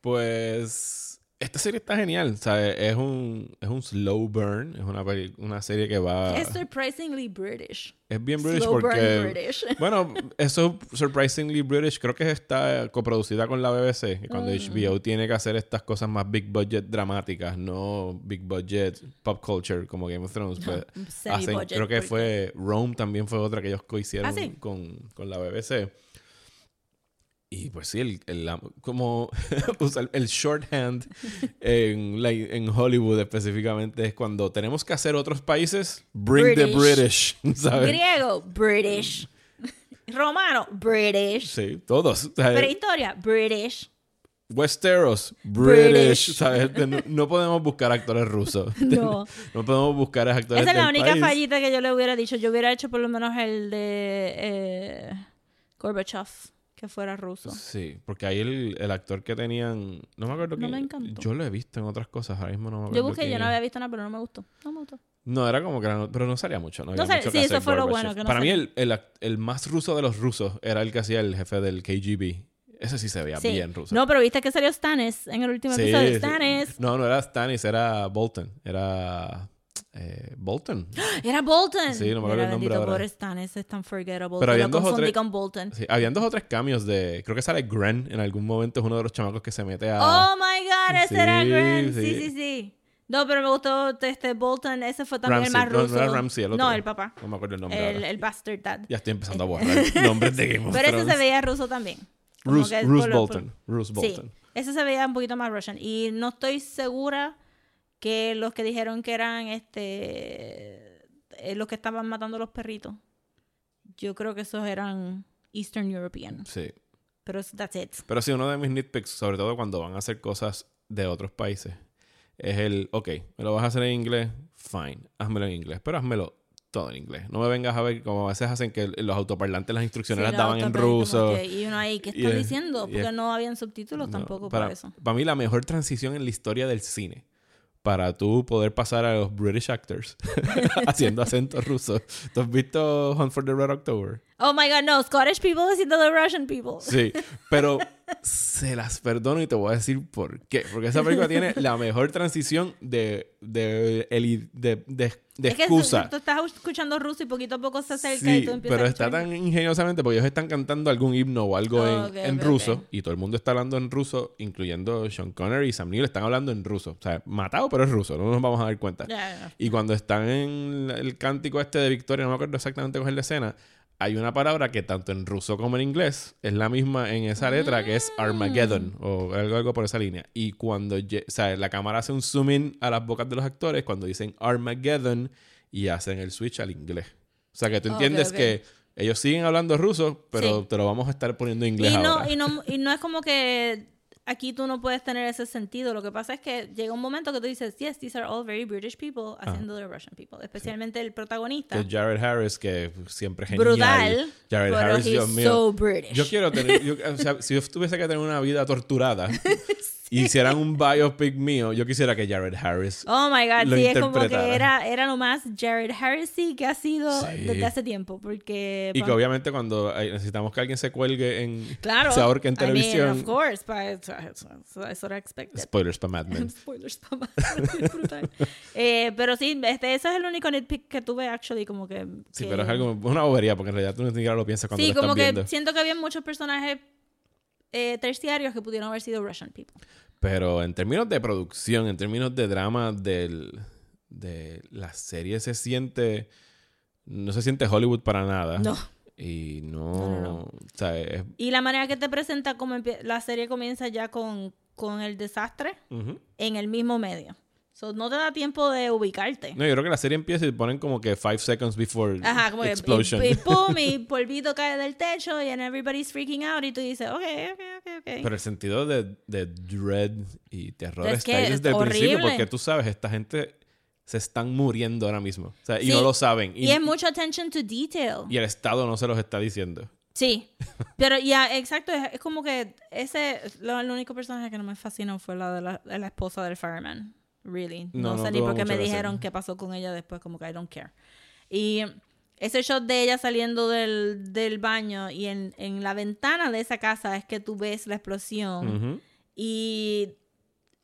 Pues esta serie está genial, ¿sabes? Es un, es un slow burn, es una, una serie que va... Es surprisingly British. Es bien British Slow burn porque... British. <laughs> Bueno, eso surprisingly British. Creo que está coproducida con la BBC. Cuando Mm. HBO tiene que hacer estas cosas más big budget dramáticas, no big budget pop culture como Game of Thrones. Pues hacen, creo que porque- fue Rome también fue otra que ellos cohicieron Ah, sí. con, con la BBC. Y pues sí, el, el- como <laughs> usar el shorthand <laughs> en, la- en Hollywood específicamente es cuando tenemos que hacer otros países, bring the British. <laughs> Griego, British. Romano, British. Sí, todos. ¿sabes? Prehistoria, British. Westeros, British, British. ¿sabes? No, no podemos buscar actores rusos. No. No podemos buscar actores Esa es la única país. fallita que yo le hubiera dicho. Yo hubiera hecho por lo menos el de eh, Gorbachev, que fuera ruso. Sí, porque ahí el, el actor que tenían... No me acuerdo No quién- me encantó. Yo lo he visto en otras cosas, ahora mismo no me acuerdo Yo busqué, quién yo no había visto nada, pero no me gustó. No me gustó. No, era como que... era- pero no salía mucho. No, había salía- mucho sí, que eso fue lo bueno, que no Para mí el, el, el más ruso de los rusos era el que hacía el jefe del KGB. Ese sí se veía Sí. bien ruso. No, pero viste que salió Stannis en el último Sí, episodio. sí. Stannis. No, no era Stannis, era Bolton. Era... eh, Bolton. <gasps> Era Bolton. Sí, no me acuerdo el nombre ahora. pobre Stannis, es tan forgettable. Pero habían dos o tres- con Bolton. Sí, habían dos o tres cambios de... Creo que sale Gren en algún momento. Es uno de los chamacos que se mete a... Oh my god, ese Sí, era Grant. Sí, sí. sí, sí. No, pero me gustó este Bolton. Ese fue también el Ramsey. más No, ruso. no era Ramsey, el otro. No, el papá. No me acuerdo el nombre El, ahora. el bastard dad. Ya estoy empezando a borrar <laughs> nombres de Game of Pero ese se veía ruso también. Bruce por lo- Bolton. Sí. Bolton. Ese se veía un poquito más Russian. Y no estoy segura que los que dijeron que eran este eh, los que estaban matando a los perritos. Yo creo que esos eran Eastern European. Sí. Pero that's it. Pero sí, uno de mis nitpicks, sobre todo cuando van a hacer cosas de otros países, es el, ok, me lo vas a hacer en inglés, fine, házmelo en inglés, pero házmelo todo en inglés. No me vengas a ver como a veces hacen que los autoparlantes las instrucciones Sí, las daban en ruso. que- y uno ahí, ¿qué Y está es- diciendo? Porque no habían subtítulos No, tampoco para, para eso. Para mí la mejor transición en la historia del cine. Para tú poder pasar a los British actors <laughs> haciendo acento ruso. ¿Tú has visto Hunt for the Red October? Oh my god, no, Scottish people haciendo the Russian people. Sí, pero <laughs> se las perdono y te voy a decir por qué. Porque esa película tiene la mejor transición de, de, de, de, de es que excusa. tú estás escuchando ruso y poquito a poco se acerca Sí, y tú empiezas pero a está escuchar- tan ingeniosamente porque ellos están cantando algún himno o algo Oh, en, ok, en ok, ruso ok. y todo el mundo está hablando en ruso, incluyendo Sean Connery y Sam Neill, están hablando en ruso. O sea, matado, pero es ruso, no nos vamos a dar cuenta. Ya, ya. Y cuando están en el cántico este de Victoria, no me acuerdo exactamente cuál es la escena, hay una palabra que tanto en ruso como en inglés es la misma en esa letra, que es Armageddon, o algo, algo por esa línea. Y cuando o sea, la cámara hace un zoom in a las bocas de los actores cuando dicen Armageddon y hacen el switch al inglés. O sea, que tú entiendes que ellos siguen hablando ruso, pero Sí. te lo vamos a estar poniendo en inglés Y no, ahora. y, no, y no es como que aquí tú no puedes tener ese sentido. Lo que pasa es que llega un momento que tú dices, yes, these are all very British people haciendo the Russian people. Especialmente el protagonista. Que Jared Harris, que siempre genial. Brutal. Jared pero Harris, he's Dios mío. so British. Yo quiero tener, yo- o sea, si yo tuviese que tener una vida torturada <laughs> y hicieran un biopic mío, yo quisiera que Jared Harris. Oh my God, lo sí, es como que era, era lo más Jared Harris que ha sido Sí. desde hace tiempo. Porque. Y que obviamente cuando hay- necesitamos que alguien se cuelgue en. Claro. Se ahorque en I mean, televisión. of course, pa- eso, era expected. Spoilers para Mad Men. <laughs> Spoilers pa' más. <laughs> Es brutal. Eh, pero sí, este, ese es el único nitpick que tuve, actually, como que... Sí, que- pero es algo, una bobería, porque en realidad tú ni siquiera lo piensas cuando Sí, lo estás como que siento que había muchos personajes eh, terciarios que pudieron haber sido Russian people. Pero en términos de producción, en términos de drama del, de la serie se siente... No se siente Hollywood para nada. No. Y no... No, no, no. O sea, es... Y la manera que te presenta como la serie comienza ya con, con el desastre ujú. en el mismo medio. So, no te da tiempo de ubicarte. No, yo creo que la serie empieza y ponen como que five seconds before Ajá, como que explosion. y, y <laughs> pum, y polvito cae del techo y everybody's freaking out y tú dices, ok, ok, ok, ok. Pero el sentido de, de dread y terror Es está que ahí es desde el principio horrible. porque tú sabes, esta gente se están muriendo ahora mismo. O sea, y Sí. no lo saben. y, es mucho attention to detail. y el Estado no se los está diciendo. Sí, <laughs> pero ya, exacto, es, es como que ese, lo, el único personaje que no me fascinó fue la de la, de la esposa del fireman, really. No, sé ni por qué me dijeron qué pasó con ella después, como que I don't care. Y ese shot de ella saliendo del, del baño y en, en la ventana de esa casa es que tú ves la explosión y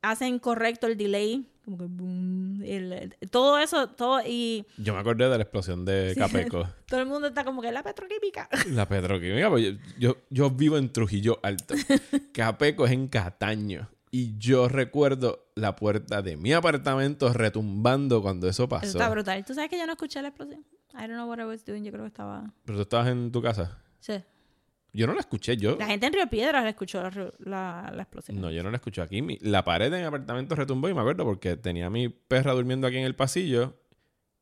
hacen correcto el delay, como que boom, el- todo eso, todo, y Yo me acordé de la explosión de Sí. Capeco. <laughs> todo el mundo está como que la petroquímica. <laughs> la petroquímica. pues yo, yo, yo vivo en Trujillo Alto. <laughs> Capeco es en Cataño. Y yo recuerdo la puerta de mi apartamento retumbando cuando eso Eso pasó. está brutal. ¿Tú sabes que yo no escuché la explosión? I don't know what I was doing. Yo creo que estaba... Pero tú estabas en tu casa. Sí. Yo no la escuché. Yo, La gente en Río Piedras la escuchó la, la, la explosión. No, yo no la escuché aquí. Mi- la pared de mi apartamento retumbó y me acuerdo porque tenía a mi perra durmiendo aquí en el pasillo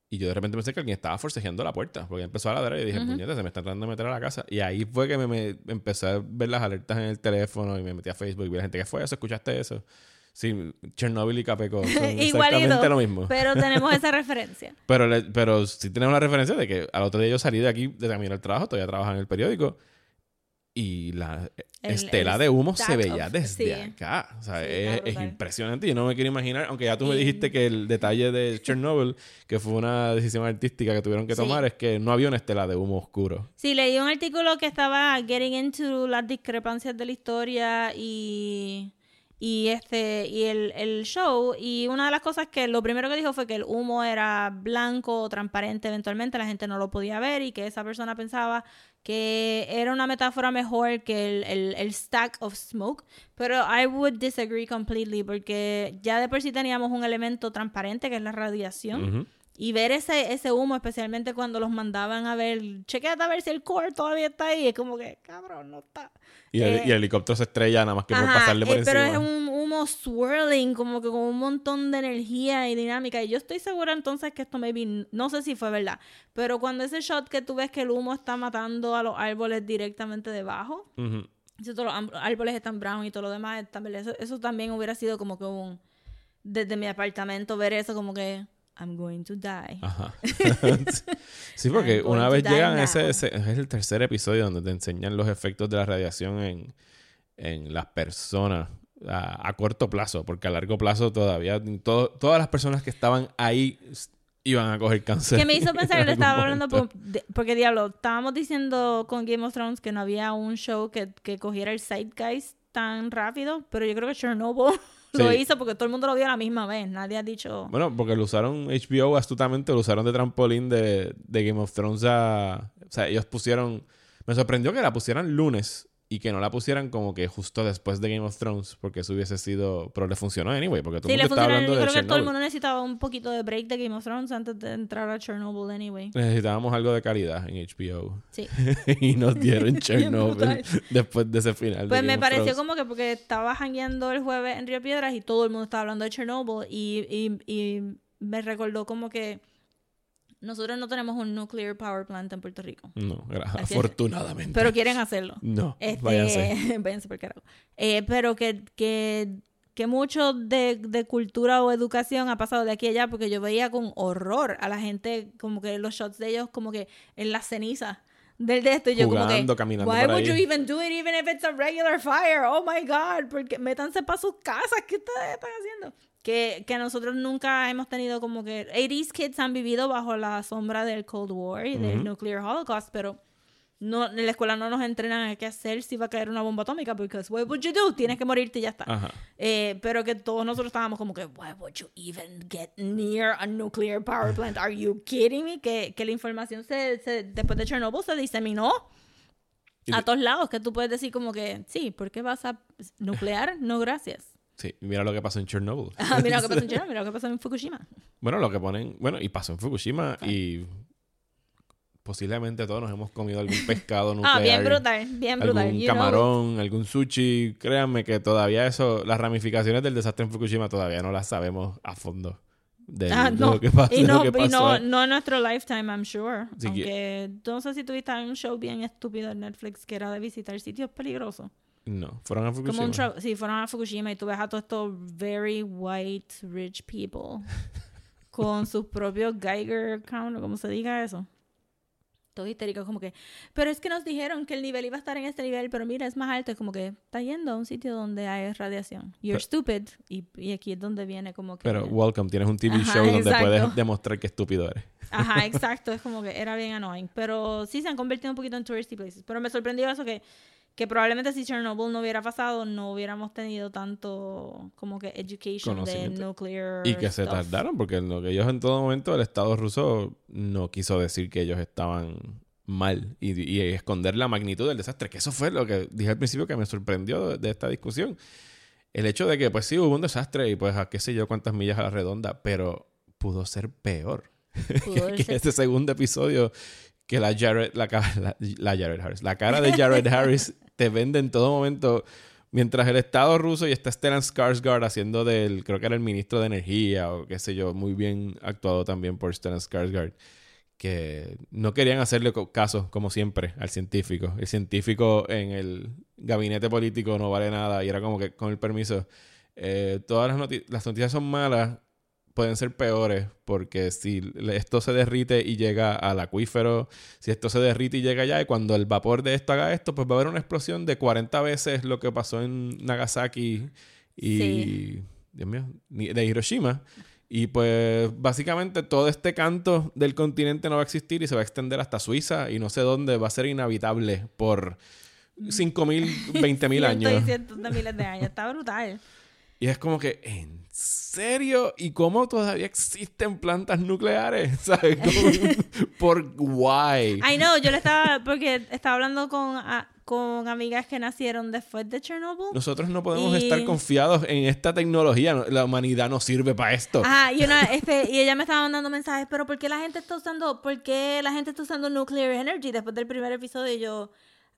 y yo de repente pensé que alguien estaba forcejeando la puerta porque empezó a ladrar y dije, Ujú. puñeta, se me están tratando de meter a la casa. Y ahí fue que me, me- empecé a ver las alertas en el teléfono y me metí a Facebook y vi a la gente, ¿qué fue eso? ¿Escuchaste eso? Sí, Chernobyl y Capeco <laughs> son Igualito. lo mismo. Pero tenemos esa <laughs> referencia. Pero, le- pero sí tenemos la referencia de que al otro día yo salí de aquí de camino al trabajo, todavía trabajaba en el periódico y la El- estela el de humo se veía of- desde sí. acá. O sea, Sí, es, impresionante. Yo no me quiero imaginar, aunque ya tú me dijiste que el detalle de Chernobyl, que fue una decisión artística que tuvieron que tomar, es que no había una estela de humo oscuro. Sí, leí un artículo que estaba getting into las discrepancias de la historia y, y este y el, el show. Y una de las cosas que lo primero que dijo fue que el humo era blanco o transparente eventualmente, la gente no lo podía ver y que esa persona pensaba que era una metáfora mejor que el, el, el stack of smoke. Pero I would disagree completely porque ya de por sí teníamos un elemento transparente que es la radiación. Y ver ese, ese humo, especialmente cuando los mandaban a ver, chequeate a ver si el core todavía está ahí. Es como que, cabrón, no está. Y el, Eh, y el helicóptero se estrella nada más que por pasarle por eh, encima. Pero es un humo swirling, como que con un montón de energía y dinámica. Y yo estoy segura entonces que esto maybe, no sé si fue verdad, pero cuando ese shot que tú ves que el humo está matando a los árboles directamente debajo, Ujú. si todos los árboles están brown y todo lo demás eso, eso también hubiera sido como que un, desde mi apartamento ver eso como que, I'm going to die. Ajá. <laughs> sí, porque una vez llegan, ese, ese- es el tercer episodio donde te enseñan los efectos de la radiación en, en las personas a, a corto plazo, porque a largo plazo todavía todo- todas las personas que estaban ahí iban a coger cáncer. Que me hizo <laughs> pensar que le estaba hablando por- de- porque diablo, estábamos diciendo con Game of Thrones que no había un show que, que cogiera el zeitgeist tan rápido, pero yo creo que Chernobyl lo hizo porque todo el mundo lo vio a la misma vez. Nadie ha dicho. Bueno, porque lo usaron HBO astutamente, lo usaron de trampolín de, de Game of Thrones a... O sea, ellos pusieron... Me sorprendió que la pusieran lunes y que no la pusieran como que justo después de Game of Thrones, porque eso hubiese sido... Pero le funcionó anyway, porque todo el mundo estaba hablando Yo de creo que todo el mundo necesitaba un poquito de break de Game of Thrones antes de entrar a Chernobyl, anyway. Necesitábamos algo de calidad en HBO. Sí. <laughs> y nos dieron. <laughs> Chernobyl después de ese final. de Pues Game me pareció Thrones. como que porque estaba jangueando el jueves en Río Piedras y todo el mundo estaba hablando de Chernobyl y, y, y me recordó como que nosotros no tenemos un nuclear power plant en Puerto Rico. No, afortunadamente. Pero quieren hacerlo. No, Este, váyanse. <laughs> váyanse por carajo. Eh, pero que, que, que mucho de, de cultura o educación ha pasado de aquí a allá porque yo veía con horror a la gente como que los shots de ellos como que en las cenizas del de esto y yo como Jugando, que caminando why por would ahí. you even do it even if it's a regular fire oh my god porque métanse para sus casas ¿qué ustedes están haciendo? Que, que nosotros nunca hemos tenido como que 80s kids han vivido bajo la sombra del Cold War y del. Nuclear Holocaust pero no, en la escuela no nos entrenan a qué hacer si va a caer una bomba atómica, porque what would you do? Tienes que morirte y ya está. Eh, pero que todos nosotros estábamos como que, why would you even get near a nuclear power plant? Are you kidding me? Que, que la información se, se- después de Chernobyl se diseminó a todos lados, que tú puedes decir como que, sí, ¿por qué vas a nuclear? No, gracias. Sí, mira lo que pasó en Chernobyl. <laughs> Ah, mira lo que pasó en <laughs> Chernobyl, mira lo que pasó en Fukushima. Bueno, lo que ponen, bueno, y pasó en Fukushima y posiblemente todos nos hemos comido algún <laughs> pescado nuclear. Ah, bien brutal, bien brutal. Algún you know camarón, algún sushi. Créanme que todavía eso, las ramificaciones del desastre en Fukushima todavía no las sabemos a fondo. De, Ah, no. lo que pasó. Y no, lo que y no, pasó. no en nuestro lifetime, I'm sure. Sí que- Aunque no sé si tuviste un show bien estúpido en Netflix que era de visitar sitios peligrosos. No, fueron a Como Fukushima. un tra- sí, fueron a Fukushima y tú ves a todos estos very white rich people <laughs> con sus propios Geiger counter, como se diga eso. Todos histéricos, como que, pero es que nos dijeron que el nivel iba a estar en este nivel, pero mira, es más alto. Es como que está yendo a un sitio donde hay radiación. You're Pero- stupid. Y, y aquí es donde viene como que. Pero welcome, tienes un TV Ajá, show donde exacto. puedes demostrar que estúpido eres. Ajá, <laughs> exacto. Es como que era bien annoying. Pero sí se han convertido un poquito en touristy places. Pero me sorprendió eso que, que probablemente si Chernobyl no hubiera pasado, no hubiéramos tenido tanto como que education de nuclear Y que se stuff. tardaron, porque lo que ellos en todo momento, el Estado ruso no quiso decir que ellos estaban mal y, y esconder la magnitud del desastre, que eso fue lo que dije al principio que me sorprendió de, de esta discusión. El hecho de que, pues sí, hubo un desastre y pues a qué sé yo cuántas millas a la redonda, pero pudo ser peor. <laughs> Pudo que ser- este segundo episodio que la Jared, la, la, la Jared Harris, la cara de <laughs> Jared Harris te vende en todo momento mientras el Estado ruso y está Stellan Skarsgård haciendo del, creo que era el ministro de energía o qué sé yo, muy bien actuado también por Stellan Skarsgård, que no querían hacerle caso, como siempre, al científico. El científico en el gabinete político no vale nada y era como que, con el permiso, eh, todas las, noti- las noticias son malas, pueden ser peores, porque si esto se derrite y llega al acuífero, si esto se derrite y llega allá, y cuando el vapor de esto haga esto, pues va a haber una explosión de 40 veces lo que pasó en Nagasaki y, Sí. Dios mío, de Hiroshima. Y pues básicamente todo este canto del continente no va a existir y se va a extender hasta Suiza y no sé dónde, va a ser inhabitable por 5.000, 20.000 Cientos años. y cientos de miles de años. Está brutal. Y es como que, ¿en serio? ¿Y cómo todavía existen plantas nucleares? <laughs> ¿Sabes? ¿Por why? I know, yo le estaba, porque estaba hablando con, ah, con amigas que nacieron después de Chernobyl. Nosotros no podemos Y- estar confiados en esta tecnología. No- La humanidad no sirve para esto. Ajá, y, una, este, y ella me estaba mandando mensajes, pero ¿por qué la gente está usando, por qué la gente está usando nuclear energy después del primer episodio? Y yo,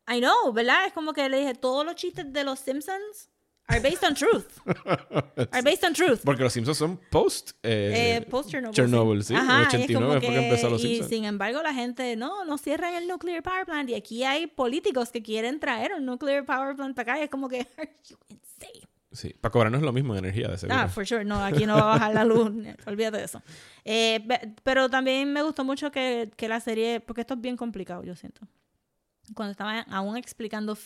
I know, ¿verdad? Es como que le dije, todos los chistes de los Simpsons are based on truth. <laughs> Are based on truth. Porque los Simpsons son post. eh, Eh, post Chernobyl. Chernobyl, sí. Ajá, en y es 89 como fue que empezó los y Simpsons. sin embargo, la gente, no, no cierran el nuclear power plant. Y aquí hay políticos que quieren traer un nuclear power plant para acá. Y es como que, <laughs> are you insane? Sí, para cobrarnos lo mismo en energía, de seguro. Ah, for sure. No, aquí no va a bajar la <laughs> luz. Olvídate de eso. Eh, pe- pero también me gustó mucho que, que la serie, porque esto es bien complicado, yo siento. Cuando estaban aún explicando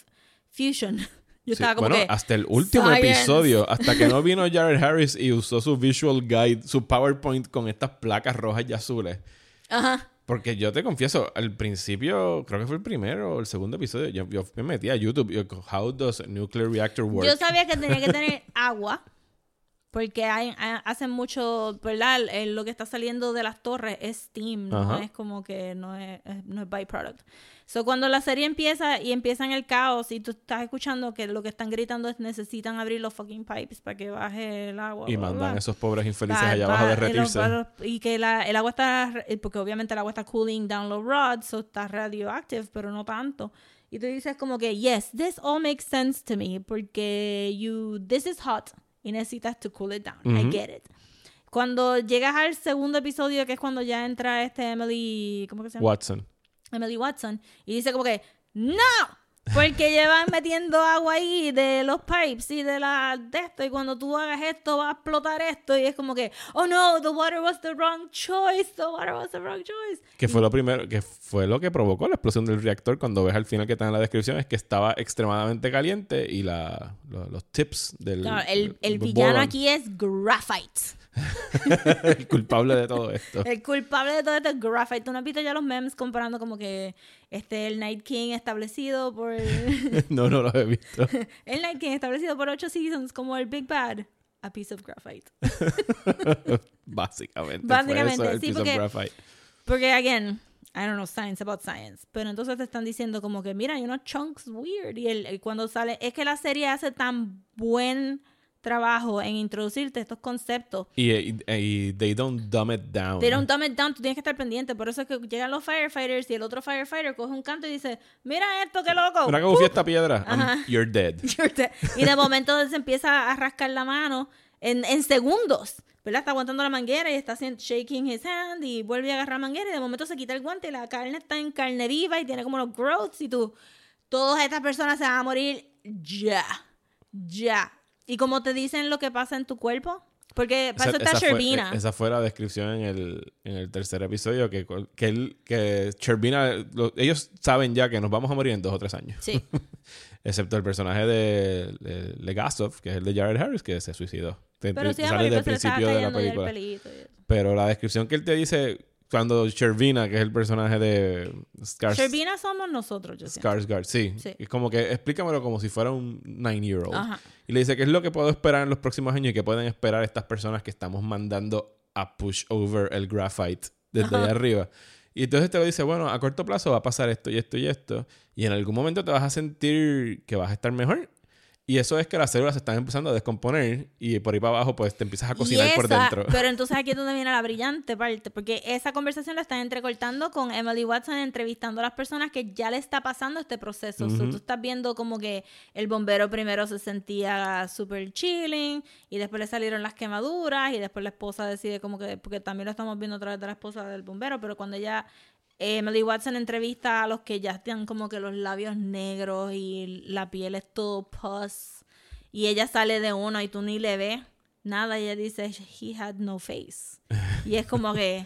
Fusion, yo Sí, estaba como bueno, que... hasta el último "Science". episodio, hasta que no vino Jared Harris y usó su visual guide, su PowerPoint con estas placas rojas y azules. Ajá. Porque yo te confieso, al principio, creo que fue el primero o el segundo episodio, yo, yo me metí a YouTube, yo, How does nuclear reactor work? Yo sabía que tenía que tener <laughs> agua, porque hay, ha- hacen mucho, ¿verdad? Lo que está saliendo de las torres es steam, no Ajá. es como que no es, es- no es byproduct. So, cuando la serie empieza y empieza en el caos y tú estás escuchando que lo que están gritando es necesitan abrir los fucking pipes para que baje el agua. y bla, mandan bla. a esos pobres infelices Pa- allá pa- abajo a derretirse. los- Y que la- el agua está, eh, porque obviamente el agua está cooling down los rods, so está radioactive, pero no tanto. Y tú dices como que, yes, this all makes sense to me, porque you, this is hot y necesitas to cool it down. I get it. Cuando llegas al segundo episodio, que es cuando ya entra este Emily, ¿cómo que se llama? Watson. Emily Watson, y dice como que, ¡No! Porque llevan metiendo agua ahí de los pipes y de la de esto, y cuando tú hagas esto va a explotar esto, y es como que, oh no, the water was the wrong choice, the water was the wrong choice. Que fue lo primero, que fue lo que provocó la explosión del reactor cuando ves al final que está en la descripción, es que estaba extremadamente caliente y la, lo- los tips del... Claro, el, del el villano boron, aquí es Graphite. <laughs> el culpable de todo esto. El culpable de todo esto es Graphite. ¿Tú no has visto ya los memes comparando como que este el Night King establecido por... <laughs> no, no lo he visto. <laughs> el Night King establecido por ocho seasons como el Big Bad? A piece of graphite. Básicamente. Básicamente, fue eso, el sí, piece of porque- graphite. Porque, again, I don't know science about science. Pero entonces te están diciendo como que, mira, hay unos chunks weird. Y el, el cuando sale, es que la serie hace tan buen trabajo en introducirte estos conceptos. Y, y, y they don't dumb it down. They don't dumb it down, tú tienes que estar pendiente. Por eso es que llegan los firefighters y el otro firefighter coge un canto y dice, mira esto, qué loco. Mira cómo esta piedra. I'm- Ajá. <laughs> you're dead. y de momento se empieza a rascar la mano en, en segundos. ¿Verdad? Está aguantando la manguera y está haciendo, shaking his hand y vuelve a agarrar la manguera y de momento se quita el guante y la carne está en carne viva y tiene como los growths y tú, todas estas personas se van a morir ya, ya. Y como te dicen lo que pasa en tu cuerpo, porque para eso está fue, Sherbina. esa fue la descripción en el, en el tercer episodio, que, que, él, que Sherbina, lo- ellos saben ya que nos vamos a morir en dos o tres años. Sí. <laughs> Excepto el personaje de, de Legasov, que es el de Jared Harris, que se suicidó. Pero te- sí, sale estaba principio de la película. Pero la descripción que él te dice cuando Shervina, que es el personaje de Skars, Sherbina somos nosotros, yo. Skarsgård, sí. Sí. Es como que explícamelo como si fuera un nine-year-old. Ajá. Y le dice qué es lo que puedo esperar en los próximos años y qué pueden esperar estas personas que estamos mandando a push over el graphite desde Ajá. allá arriba. Y entonces te lo dice, bueno, a corto plazo va a pasar esto y esto y esto. Y en algún momento te vas a sentir que vas a estar mejor. Y eso es que las células se están empezando a descomponer y por ahí para abajo pues te empiezas a cocinar Y por esa- dentro. Pero <laughs> entonces aquí es donde viene la brillante parte, porque esa conversación la están entrecortando con Emily Watson entrevistando a las personas que ya le está pasando este proceso. So, Ujú. tú estás viendo como que el bombero primero se sentía súper chilling y después le salieron las quemaduras y después la esposa decide como que, porque también lo estamos viendo a través de la esposa del bombero, pero cuando ella... eh, Emily Watson entrevista a los que ya están como que los labios negros y la piel es todo pus y ella sale de uno y tú ni le ves nada. Ella dice, he had no face. <laughs> Y es como que,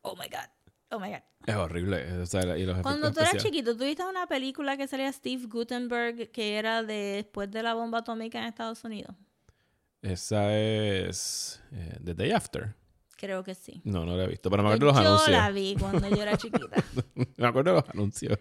oh my God, oh my God. Es horrible. o sea, y los Cuando tú eras chiquito, ¿tú viste una película que salía Steve Gutenberg que era de después de la bomba atómica en Estados Unidos? Esa es eh, The Day After. Creo que sí. No, no la he visto. Pero me acuerdo de los yo anuncios. la vi cuando yo era chiquita. <laughs> me acuerdo de los anuncios.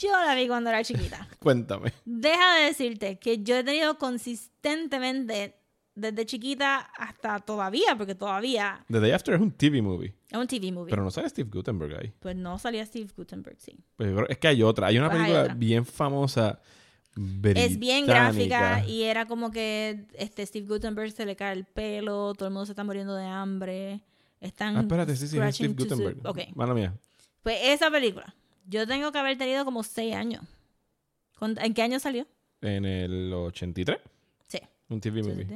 Yo la vi cuando era chiquita. <laughs> Cuéntame. Deja de decirte que yo he tenido consistentemente desde chiquita hasta todavía, porque todavía The Day After es un TV movie. es un TV movie. Pero no sale Steve Gutenberg ahí. pues no salía Steve Gutenberg, sí. Pues yo es que hay otra. Hay una Pues hay película otra. bien famosa. Es bien gráfica y era como que este Steve Gutenberg se le cae el pelo, todo el mundo se está muriendo de hambre. Están Ah, espérate, sí, sí, es Steve su- Gutenberg. Ok. Mala mía. Pues esa película, yo tengo que haber tenido como seis años. ¿Con- ¿En qué año salió? En el 83. Sí. Un TV movie.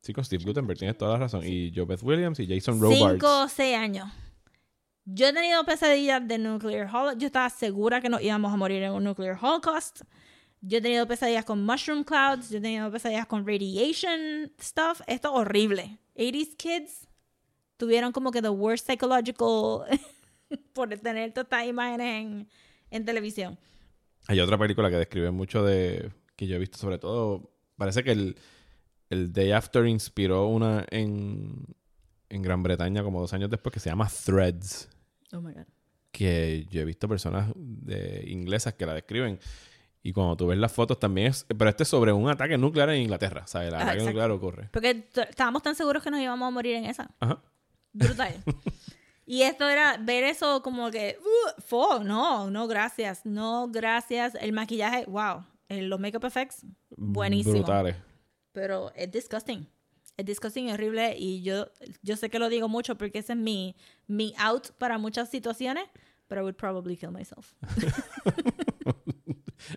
Sí, con Steve Gutenberg, tienes toda la razón. Y Joe Beth Williams y Jason Robards. Cinco o seis años. Yo he tenido pesadillas de nuclear holocaust. Yo estaba segura que nos íbamos a morir en un nuclear holocaust. Yo he tenido pesadillas con mushroom clouds. Yo he tenido pesadillas con radiation stuff. Esto es horrible. 80s kids tuvieron como que the worst psychological <laughs> por tener todas estas imágenes en, en televisión. Hay otra película que describe mucho de. que yo he visto, sobre todo. Parece que el, el Day After inspiró una en, en Gran Bretaña como dos años después que se llama Threads. Oh my God. Que yo he visto personas de, inglesas que la describen. Y cuando tú ves las fotos también es. Pero este es sobre un ataque nuclear en Inglaterra. ¿Sabes? El ataque exacto. nuclear ocurre. Porque estábamos tan seguros que nos íbamos a morir en esa. Ajá. Brutal. y esto era ver eso como que, uh, fo, no, no, gracias, no, gracias. El maquillaje, wow. El- los makeup effects, buenísimo. Brutales. Pero es disgusting. Es disgusting, horrible. Y yo, yo sé que lo digo mucho porque ese es mi, mi out para muchas situaciones. But I would probably kill myself. <laughs>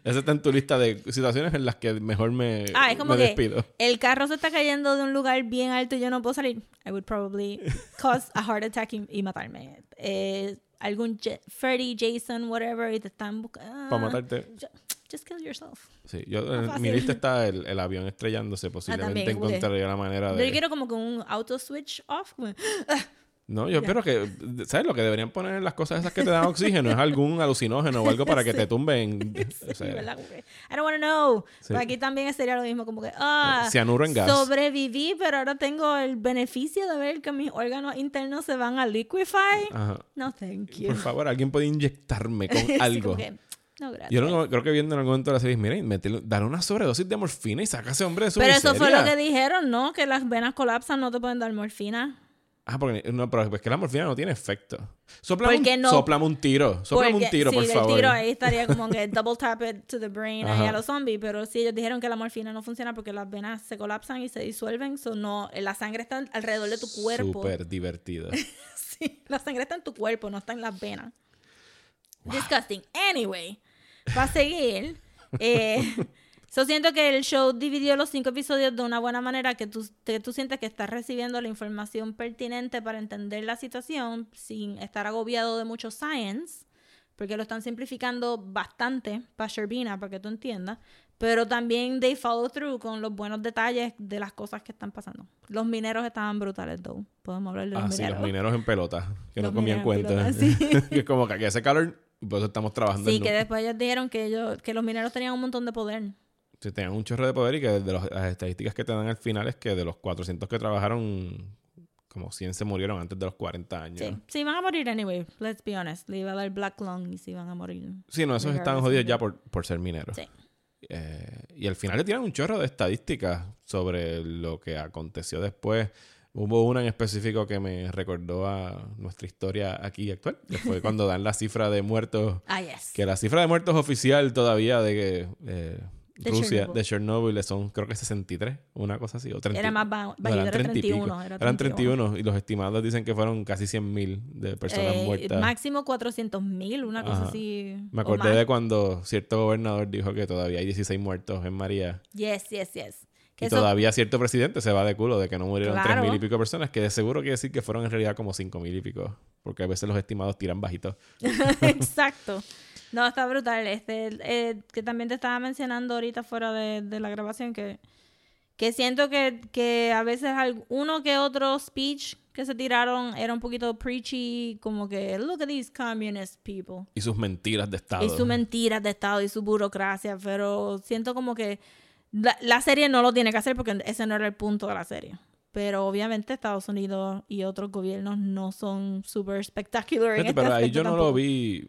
Esa está en tu lista de situaciones en las que mejor me, Ah, es como me que despido. el carro se está cayendo de un lugar bien alto y yo no puedo salir. I would probably <laughs> cause a heart attack y, y matarme. Eh, algún Freddy, Jason, whatever, y te están buscando. Para matarte. Just kill yourself. Sí, yo, en mi lista <laughs> está el, el avión estrellándose. Posiblemente también, como que- encontraría la manera Yo de. quiero como que un auto switch off. como- <gasps> No, yo espero que. ¿Sabes lo que deberían poner en las cosas esas que te dan oxígeno? Es algún alucinógeno o algo para que te tumben. <laughs> o Sí, sea, I don't want to know. Sí. Pero aquí también sería lo mismo, como que, ah, Cianuro en gas. sobreviví, pero ahora tengo el beneficio de ver que mis órganos internos se van a liquefy. Ajá. No, thank you. Por favor, alguien puede inyectarme con <laughs> Sí, algo. que, no, gracias. Yo no- creo que viendo en algún momento de la serie, miren, dale una sobredosis de morfina y saca a ese hombre de su Pero eso fue lo miseria". que dijeron, ¿no? Que las venas colapsan, no te pueden dar morfina. Ah, porque no, pero es que la morfina no tiene efecto. Soplame, ¿Por qué un, no? sóplame un tiro. Soplame un tiro, por el favor. tiro ahí <laughs> estaría como que double tap it to the brain ahí a los zombies. Pero sí, ellos dijeron que la morfina no funciona porque las venas se colapsan y se disuelven. So no, la sangre está alrededor de tu cuerpo. Súper divertido. <laughs> Sí, la sangre está en tu cuerpo, no está en las venas. Disgusting. Anyway, para seguir, eh, <laughs> yo siento que el show dividió los cinco episodios de una buena manera que tú, que tú sientes que estás recibiendo la información pertinente para entender la situación sin estar agobiado de mucho science, porque lo están simplificando bastante para Sherbina, para que tú entiendas. Pero también they follow through con los buenos detalles de las cosas que están pasando. Los mineros estaban brutales, though. Podemos hablar de los Ah, sí, mineros. los mineros en pelota, que Los no comían cuenta. pelota, sí. <laughs> es como que aquí hace calor y por eso estamos trabajando. Sí, que después ellos dijeron que ellos, que los mineros tenían un montón de poder. Que tenían un chorro de poder y que de los- las estadísticas que te dan al final es que de los 400 que trabajaron, como 100 se murieron antes de los 40 años. Sí. Sí, iban a morir anyway, let's be honest. Le iba a dar black lung y se iban a morir. Sí, no, esos of jodidos ya por, por ser mineros. Sí. Eh, y al final le tiran un chorro de estadísticas sobre lo que aconteció después. Hubo una en específico que me recordó a nuestra historia aquí actual, que fue cuando dan la cifra de muertos, <laughs> Ah, yes. que la cifra de muertos oficial todavía de que eh, De Rusia, Chernobyl. de Chernobyl, son creo que 63, una cosa así. O 30, Era más ba- no, eran era 30 y pico. 31. Era Eran 31 y los estimados dicen que fueron casi 100.000 de personas Eh, muertas. Máximo 400 mil, una cosa así. Me acordé de cuando cierto gobernador dijo que todavía hay 16 muertos en María. Yes, yes, yes. Y Eso- todavía cierto presidente se va de culo de que no murieron tres Claro. mil y pico personas, que de seguro quiere decir que fueron en realidad como cinco mil y pico. Porque a veces los estimados tiran bajitos. <laughs> Exacto. No, está brutal. Este, eh, que también te estaba mencionando ahorita fuera de, de la grabación que, que siento que, que a veces uno que otro speech que se tiraron era un poquito preachy, como que look at these communist people. Y sus mentiras de Estado. Y sus mentiras de Estado y su burocracia, pero siento como que la, la serie no lo tiene que hacer porque ese no era el punto de la serie. Pero obviamente Estados Unidos y otros gobiernos no son super spectacular en Fíjate, este pero ahí yo no lo vi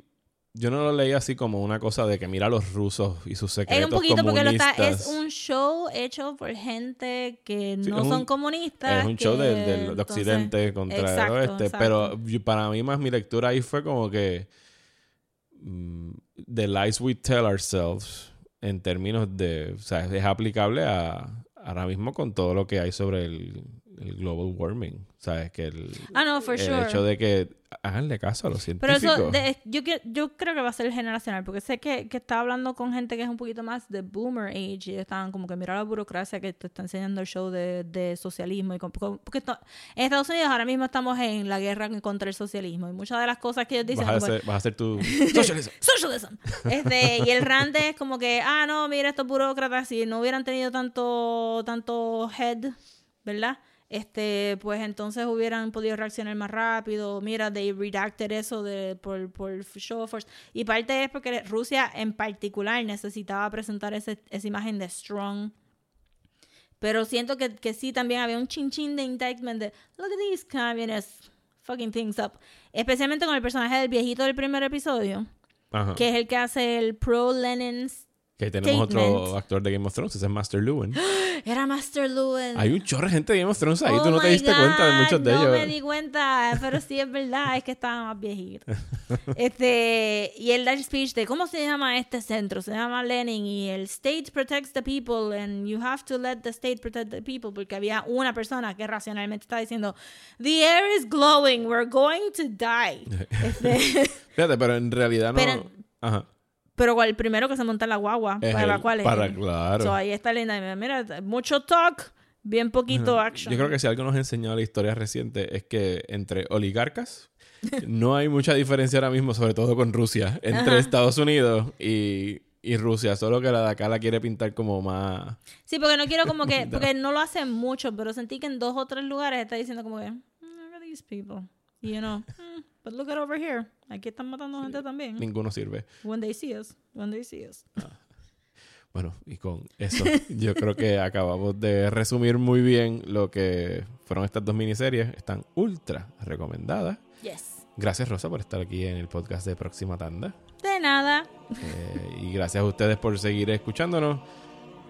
yo no lo leí así como una cosa de que mira a los rusos y sus secretos Es un poquito porque lo está, comunistas. es un show hecho por gente que no un- son comunistas. Es un show del, de Occidente contra Exacto, el Oeste. exacto. Pero para mí más mi lectura ahí fue como que mm, the lies we tell ourselves en términos de, o sea, es aplicable a ahora mismo con todo lo que hay sobre el, el global warming. ¿Sabes? Que el, Ah, no, for el sure. hecho de que háganle caso a los Pero científicos. eso, de- yo, yo creo que va a ser generacional, porque sé que, que estaba hablando con gente que es un poquito más de boomer age y estaban como que mira la burocracia que te está enseñando el show de, de socialismo. Y con- porque en Estados Unidos ahora mismo estamos en la guerra contra el socialismo y muchas de las cosas que ellos dicen... vas, a como- hacer, vas a hacer tu <laughs> socialism. Socialism. Este, y el es como que, ah, no, mira, estos burócratas, si no hubieran tenido tanto, tanto head, ¿verdad? Este, pues entonces hubieran podido reaccionar más rápido. Mira, they redacted eso de, por, por show of force. Y parte es porque Rusia en particular necesitaba presentar ese- esa imagen de strong. Pero siento que, que sí también había un chinchín de indictment de, look at these communists fucking things up. Especialmente con el personaje del viejito del primer episodio Ajá. que es el que hace el pro Lenin. Que ahí tenemos otro actor de Game of Thrones, ese es Master Lewin. <gasps> Era Master Lewin. Hay un chorro de gente de Game of Thrones ahí, Oh tú no te diste cuenta de muchos de no ellos. me di cuenta, pero sí es verdad, es que estaba más viejito. <laughs> este, y el speech de cómo se llama este centro, se llama Lenin y el state protects the people and you have to let the state protect the people porque había una persona que racionalmente estaba diciendo the air is glowing, we're going to die. <laughs> Este, Fíjate, pero en realidad no. Pero- Ajá. Pero el primero que se monta en la guagua, Es para la el- cual es para, él. claro. So, ahí está linda. Y Mira, mucho talk, bien poquito action. Yo creo que si algo nos ha enseñado la historia reciente es que entre oligarcas <laughs> no hay mucha diferencia ahora mismo, sobre todo con Rusia, entre Ajá. Estados Unidos y, y Rusia, solo que la de acá la quiere pintar como más... Sí, porque no quiero como que, <laughs> porque no lo hacen mucho, pero sentí que en dos o tres lugares está diciendo como que, "Mm, look at these people. Y you know, "Mm, but look at over here. Aquí están matando gente también. Ninguno sirve. When they see us, when they see us. Bueno, y con eso <laughs> yo creo que acabamos de resumir muy bien lo que fueron estas dos miniseries. Están ultra recomendadas. Yes. Gracias Rosa por estar aquí en el podcast de Próxima Tanda. De nada. Eh, y gracias a ustedes por seguir escuchándonos.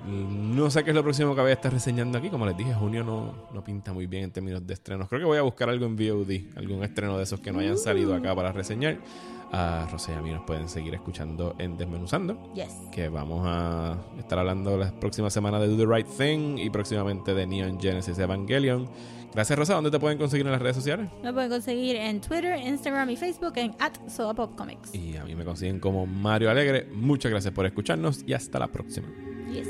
No sé qué es lo próximo que voy a estar reseñando aquí. Como les dije, junio no, no pinta muy bien en términos de estrenos. Creo que voy a buscar algo en VOD, algún estreno de esos que no hayan salido acá para reseñar. A Rosa y a mí nos pueden seguir escuchando en Desmenuzando, Yes. que vamos a estar hablando las próximas semanas de Do the Right Thing y próximamente de Neon Genesis Evangelion. Gracias Rosa, ¿dónde te pueden conseguir en las redes sociales? Me pueden conseguir en Twitter, Instagram y Facebook en at Comics. Y a mí me consiguen como Mario Alegre. Muchas gracias por escucharnos y hasta la próxima. Yes.